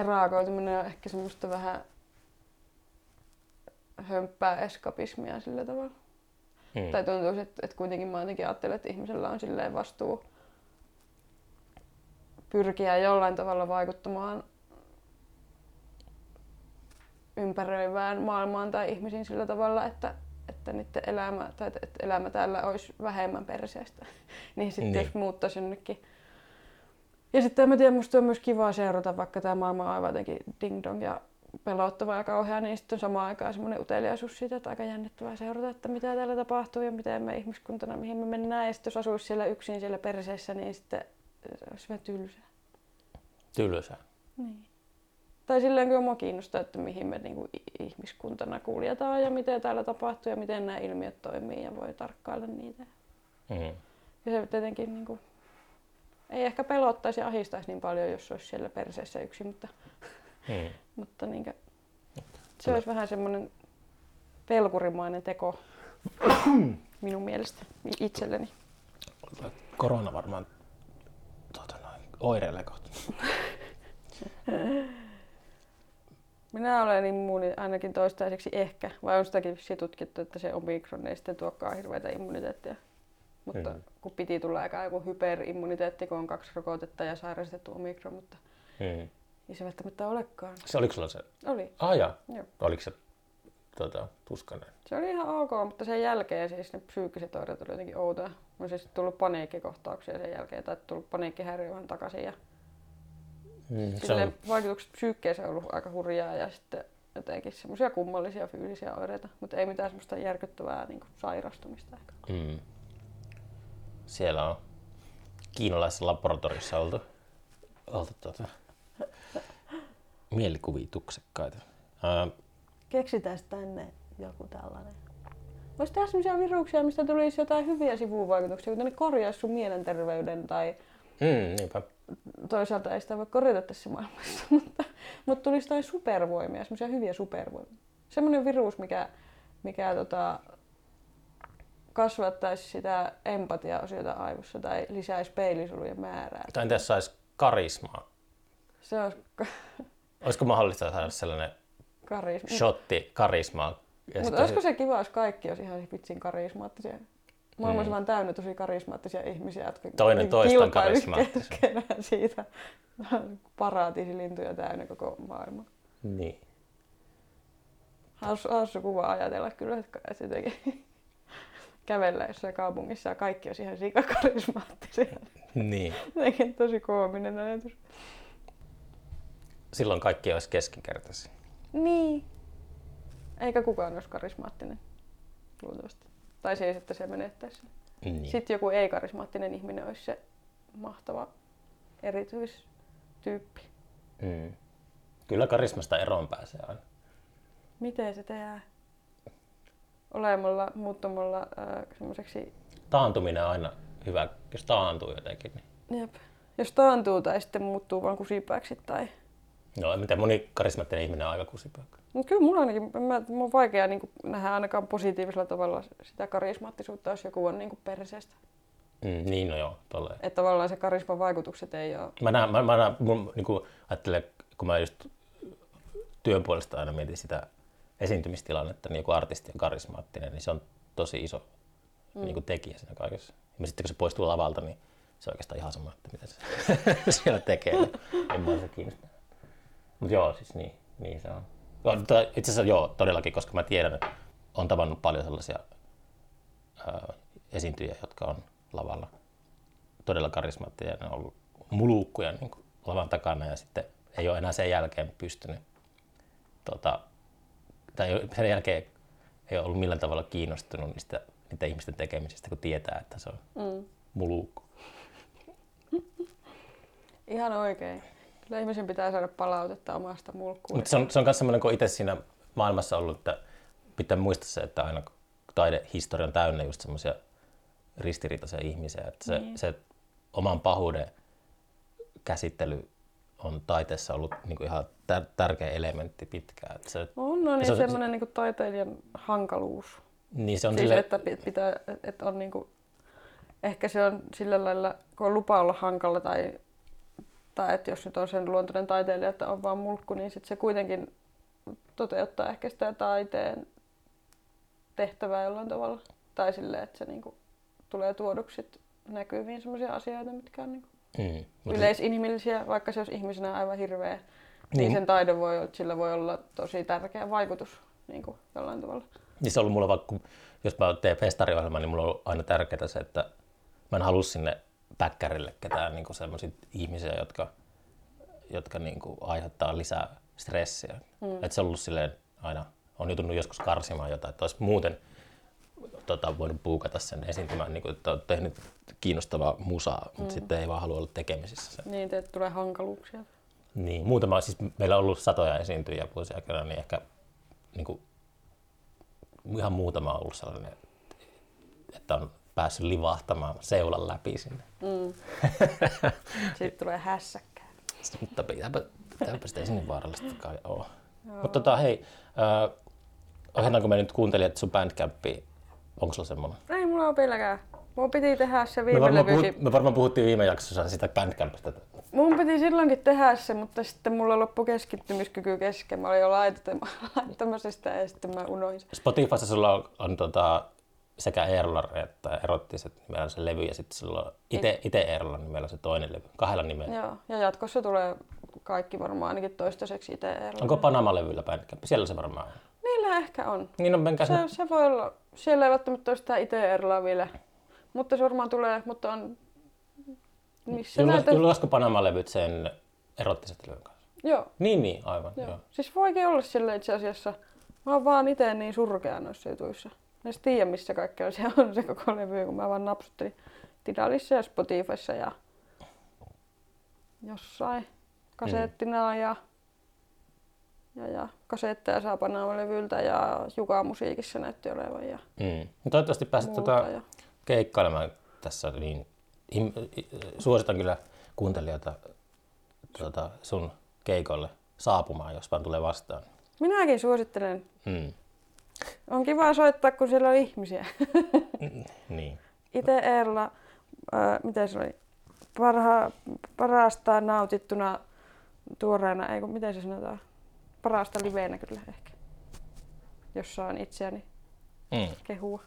erakautuminen on ehkä semmoista vähän hömppää eskapismia sillä tavalla. Mm. Tai tuntuu, että, että kuitenkin mä jotenkin ajattelen, että ihmisellä on silleen vastuu pyrkiä jollain tavalla vaikuttamaan ympäröivään maailmaan tai ihmisiin sillä tavalla, että, että niiden elämä, tai että elämä täällä olisi vähemmän perseestä. niin sitten Niin. jos muuttaisi jonnekin. Ja sitten en mä tiedä, musta on myös kiva seurata, vaikka tämä maailma on aivan jotenkin ding dong ja pelottava ja kauhea, niin sitten on samaan aikaan semmoinen uteliaisuus siitä, että aika jännittävää seurata, että mitä täällä tapahtuu ja miten me ihmiskuntana, mihin me mennään. Ja sitten jos asuisi siellä yksin siellä perseessä, niin sitten se olisi vähän tylsää. Tylsää. Niin. Tai silleen kyllä mua kiinnostaa, että mihin me niinku ihmiskuntana kuljetaan ja mitä täällä tapahtuu ja miten nämä ilmiöt toimii ja voi tarkkailla niitä. Mm. Ja se tietenkin niinku, ei ehkä pelottaisi ja ahistaisi niin paljon, jos olisi siellä perseessä yksin, mutta, Mm. mutta niinkö, se olisi vähän semmoinen pelkurimainen teko minun mielestä itselleni. Korona varmaan tuota noin, oireilee kohta. Minä olen immuuni ainakin toistaiseksi ehkä, vai on sitäkin tutkittu, että se omikron ei sitten tuokaan hirveätä immuniteettia. Mutta Mm. kun piti tulla aika joku hyperimmuniteetti, kun on kaksi rokotetta ja sairastettu omikron, mutta Mm. ei se välttämättä olekaan. Se oliko sulla se? Oli. Ah jaa. Joo. Oliko se tota, tuskainen? Se oli ihan ok, mutta sen jälkeen siis ne psyykkiset oireet oli jotenkin outoja. On siis tullut paniikkikohtauksia sen jälkeen, tai tullut paniikkihäiriö vähän takaisin. Ja Mm, se on, vaikutukset psyykkeeseen on ollut aika hurjaa ja sitten jotenkin semmoisia kummallisia fyysisiä oireita, mutta ei mitään semmoista järkyttävää niin sairastumista ehkä. mm. Siellä on kiinalaisessa laboratoriossa oltu, oltu tuota, mielikuvituksekkaita. Ää, Keksitään tänne joku tällainen. Voisi tehdä sellaisia viruksia, mistä tulisi jotain hyviä sivuvaikutuksia, kuten ne korjaisi sun mielenterveyden tai mm, niinpä. toisaalta ei sitä voi korjata tässä maailmassa, mutta, mutta tulisi jotain supervoimia, semmoisia hyviä supervoimia. Semmoinen virus, mikä, mikä tota, kasvattaisi sitä empatiaosiota aivossa tai lisäisi peilisolujen määrää. Tai entäs sais karismaa? Se olisi Olisiko mahdollista saada sellainen karisma. shotti karismaa? Mutta olisiko se kiva, jos kaikki olisi ihan vitsin karismaattisia? Maailma olisi Mm. vaan täynnä tosi karismaattisia ihmisiä, jotka Toinen kilpailisi karismaattisia. siitä paratiisilintuja täynnä koko maailma. Niin. Hassu, hassu kuva ajatella kyllä, että että jotenkin kävellä jossain kaupungissa ja kaikki olisi ihan sikakarismaattisia. niin. Jotenkin tosi koominen ajatus. Silloin kaikki olisi keskinkertaisia. Niin. Eikä kukaan olisi karismaattinen, luultavasti. Tai siis, että se menettäisi. Niin. Sitten joku ei-karismaattinen ihminen olisi se mahtava erityistyyppi. Mm. Kyllä karismasta eroon pääsee aina. Miten se tehdään? Olemalla, muuttamalla äh, semmoiseksi, Taantuminen on aina hyvä, jos taantuu jotenkin. Niin. jep, jos taantuu tai sitten muuttuu vaan kusipääksi tai... No, miten moni karismaattinen ihminen on aika kusipöykkä. No kyllä mulla ainakin, mä, mun on vaikea niin nähdä ainakaan positiivisella tavalla sitä karismaattisuutta, jos joku on niin perseestä. Mm, niin, no joo, tolleen. Että tavallaan se karisman vaikutukset ei ole... Mä, näen, mä, mä näen, mun, niin kuin, ajattelen, kun mä just työn puolesta aina mietin sitä esiintymistilannetta, niin joku artisti on karismaattinen, niin se on tosi iso mm. niin kuin tekijä siinä kaikessa. Ja sitten kun se poistuu lavalta, niin se on oikeastaan ihan sama, että mitä se siellä tekee. En mä se kiinnostaa. Mutta joo, siis niin, niin se on. Mutta Itse asiassa joo, todellakin, koska mä tiedän, että on tavannut paljon sellaisia ää, esiintyjiä, jotka on lavalla todella karismaattisia. Ne on ollut mulukkuja niin kuin lavan takana ja sitten ei ole enää sen jälkeen pystynyt, tota, tai sen jälkeen ei ole ollut millään tavalla kiinnostunut niistä, niiden ihmisten tekemisestä, kun tietää, että se on Mm. mulukku. Ihan oikein. Kyllä ihmisen pitää saada palautetta omasta mulkkuudesta. Mutta se on, se on myös semmoinen, kun itse siinä maailmassa ollut, että pitää muistaa se, että aina taidehistoria on täynnä just semmoisia ristiriitaisia ihmisiä. Että se, Niin. se oman pahuuden käsittely on taiteessa ollut niinku ihan tär- tärkeä elementti pitkään. Että se, On, no niin se on- semmoinen niin taiteilijan hankaluus. niin se on Siis, sille, että pi- pitää, että on niinku, ehkä se on sillä lailla, kun on lupa olla hankala tai, tai että jos nyt on sen luontoinen taiteilija, että on vaan mulkku, niin sit se kuitenkin toteuttaa ehkä sitä taiteen tehtävää jollain tavalla. Tai silleen, että se niinku tulee tuoduksi näkyviin sellaisia asioita, mitkä on niinku mm, mutta yleisinhimillisiä, vaikka se olisi ihmisenä aivan hirveä. Niin, Niin. sen taide voi, olla- sillä voi olla tosi tärkeä vaikutus niin kuin jollain tavalla. Niin se on ollut mulla vaikka, jos mä teen festariohjelman, niin mulla on ollut aina tärkeää se, että mä en halua sinne päkkärille ketään niin sellaisia ihmisiä, jotka, jotka niin kuin aiheuttaa lisää stressiä. Mm. Että se on ollut silleen aina, on joutunut joskus karsimaan jotain, että olisi muuten tota, voinut puukata sen esiintymään, niin kuin, että on tehnyt kiinnostavaa musaa, mutta Mm. sitten ei vaan halua olla tekemisissä sen. Niin, että tulee hankaluuksia. Niin, muutama, siis meillä on ollut satoja esiintyjiä vuosien aikana, niin ehkä niin kuin, ihan muutama on ollut sellainen, että on päässyt livahtamaan seulan läpi sinne. Mm. Sitten tulee hässäkkää. Mutta pitääpä, pitääpä sitä sinne vaarallista kai ole. Mutta tota, hei, äh, ohjataanko me nyt kuuntelijat sun bandcampiin? Onko sulla semmoinen? Ei mulla ole vieläkään. Mun piti tehdä se Me viime varmaan, levy. puhut, me varmaan puhuttiin viime jaksossa sitä bandcampista, mun piti silloinkin tehdä se, mutta sitten mulla loppui keskittymiskyky kesken. Mä olin jo laittamassa sitä ja sitten mä unohdin sen. Spotifyssa sulla on, on tota, sekä Eerola että erottiset nimellä se levy ja sitten sulla on ite, ite Eerola nimellä se toinen levy, kahdella nimellä. Joo, ja jatkossa tulee kaikki varmaan ainakin toistaiseksi itse eroon. Onko Panama-levyllä Bandcamp? Siellä se varmaan on. Niillä ehkä on. Niin on menkää Se, se voi olla. Siellä ei välttämättä ole sitä itse eroa vielä. Mutta se varmaan tulee, mutta on... Missä Julkais, näitä... julkaisiko Panama-levyt sen erottiset levyn kanssa? Joo, Niin, niin, aivan. joo. Joo. Siis voikin olla sille itse asiassa. Mä oon vaan itse niin surkea noissa jutuissa. Mä en tiedä, missä kaikkea se on se koko levy, kun mä vaan napsuttelin Tidalissa ja Spotifyssa ja jossain kasettina ja, ja, ja kasetteja saa Panama-levyltä ja Juka musiikissa näytti olevan ja Mm. No Toivottavasti pääset muuta. tota, Ja... keikkailemaan tässä, niin suositan kyllä kuuntelijoita tuota, sun keikolle saapumaan, jos vaan tulee vastaan. Minäkin suosittelen. Mm. On kiva soittaa, kun siellä on ihmisiä. Niin. Itse Eerla, ää, miten se oli, Parha, parasta nautittuna tuoreena, ei kun miten se sanotaan, parasta liveenä kyllä ehkä, jos saan itseäni Mm. kehua.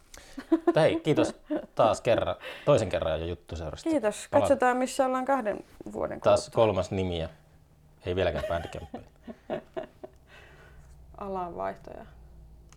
Hei, kiitos taas kerran, toisen kerran jo juttuseurasta. Kiitos. Palaan Katsotaan missä ollaan kahden vuoden Taas kuluttua. kolmas nimi ja ei vieläkään Bandcamp. Alanvaihtoja.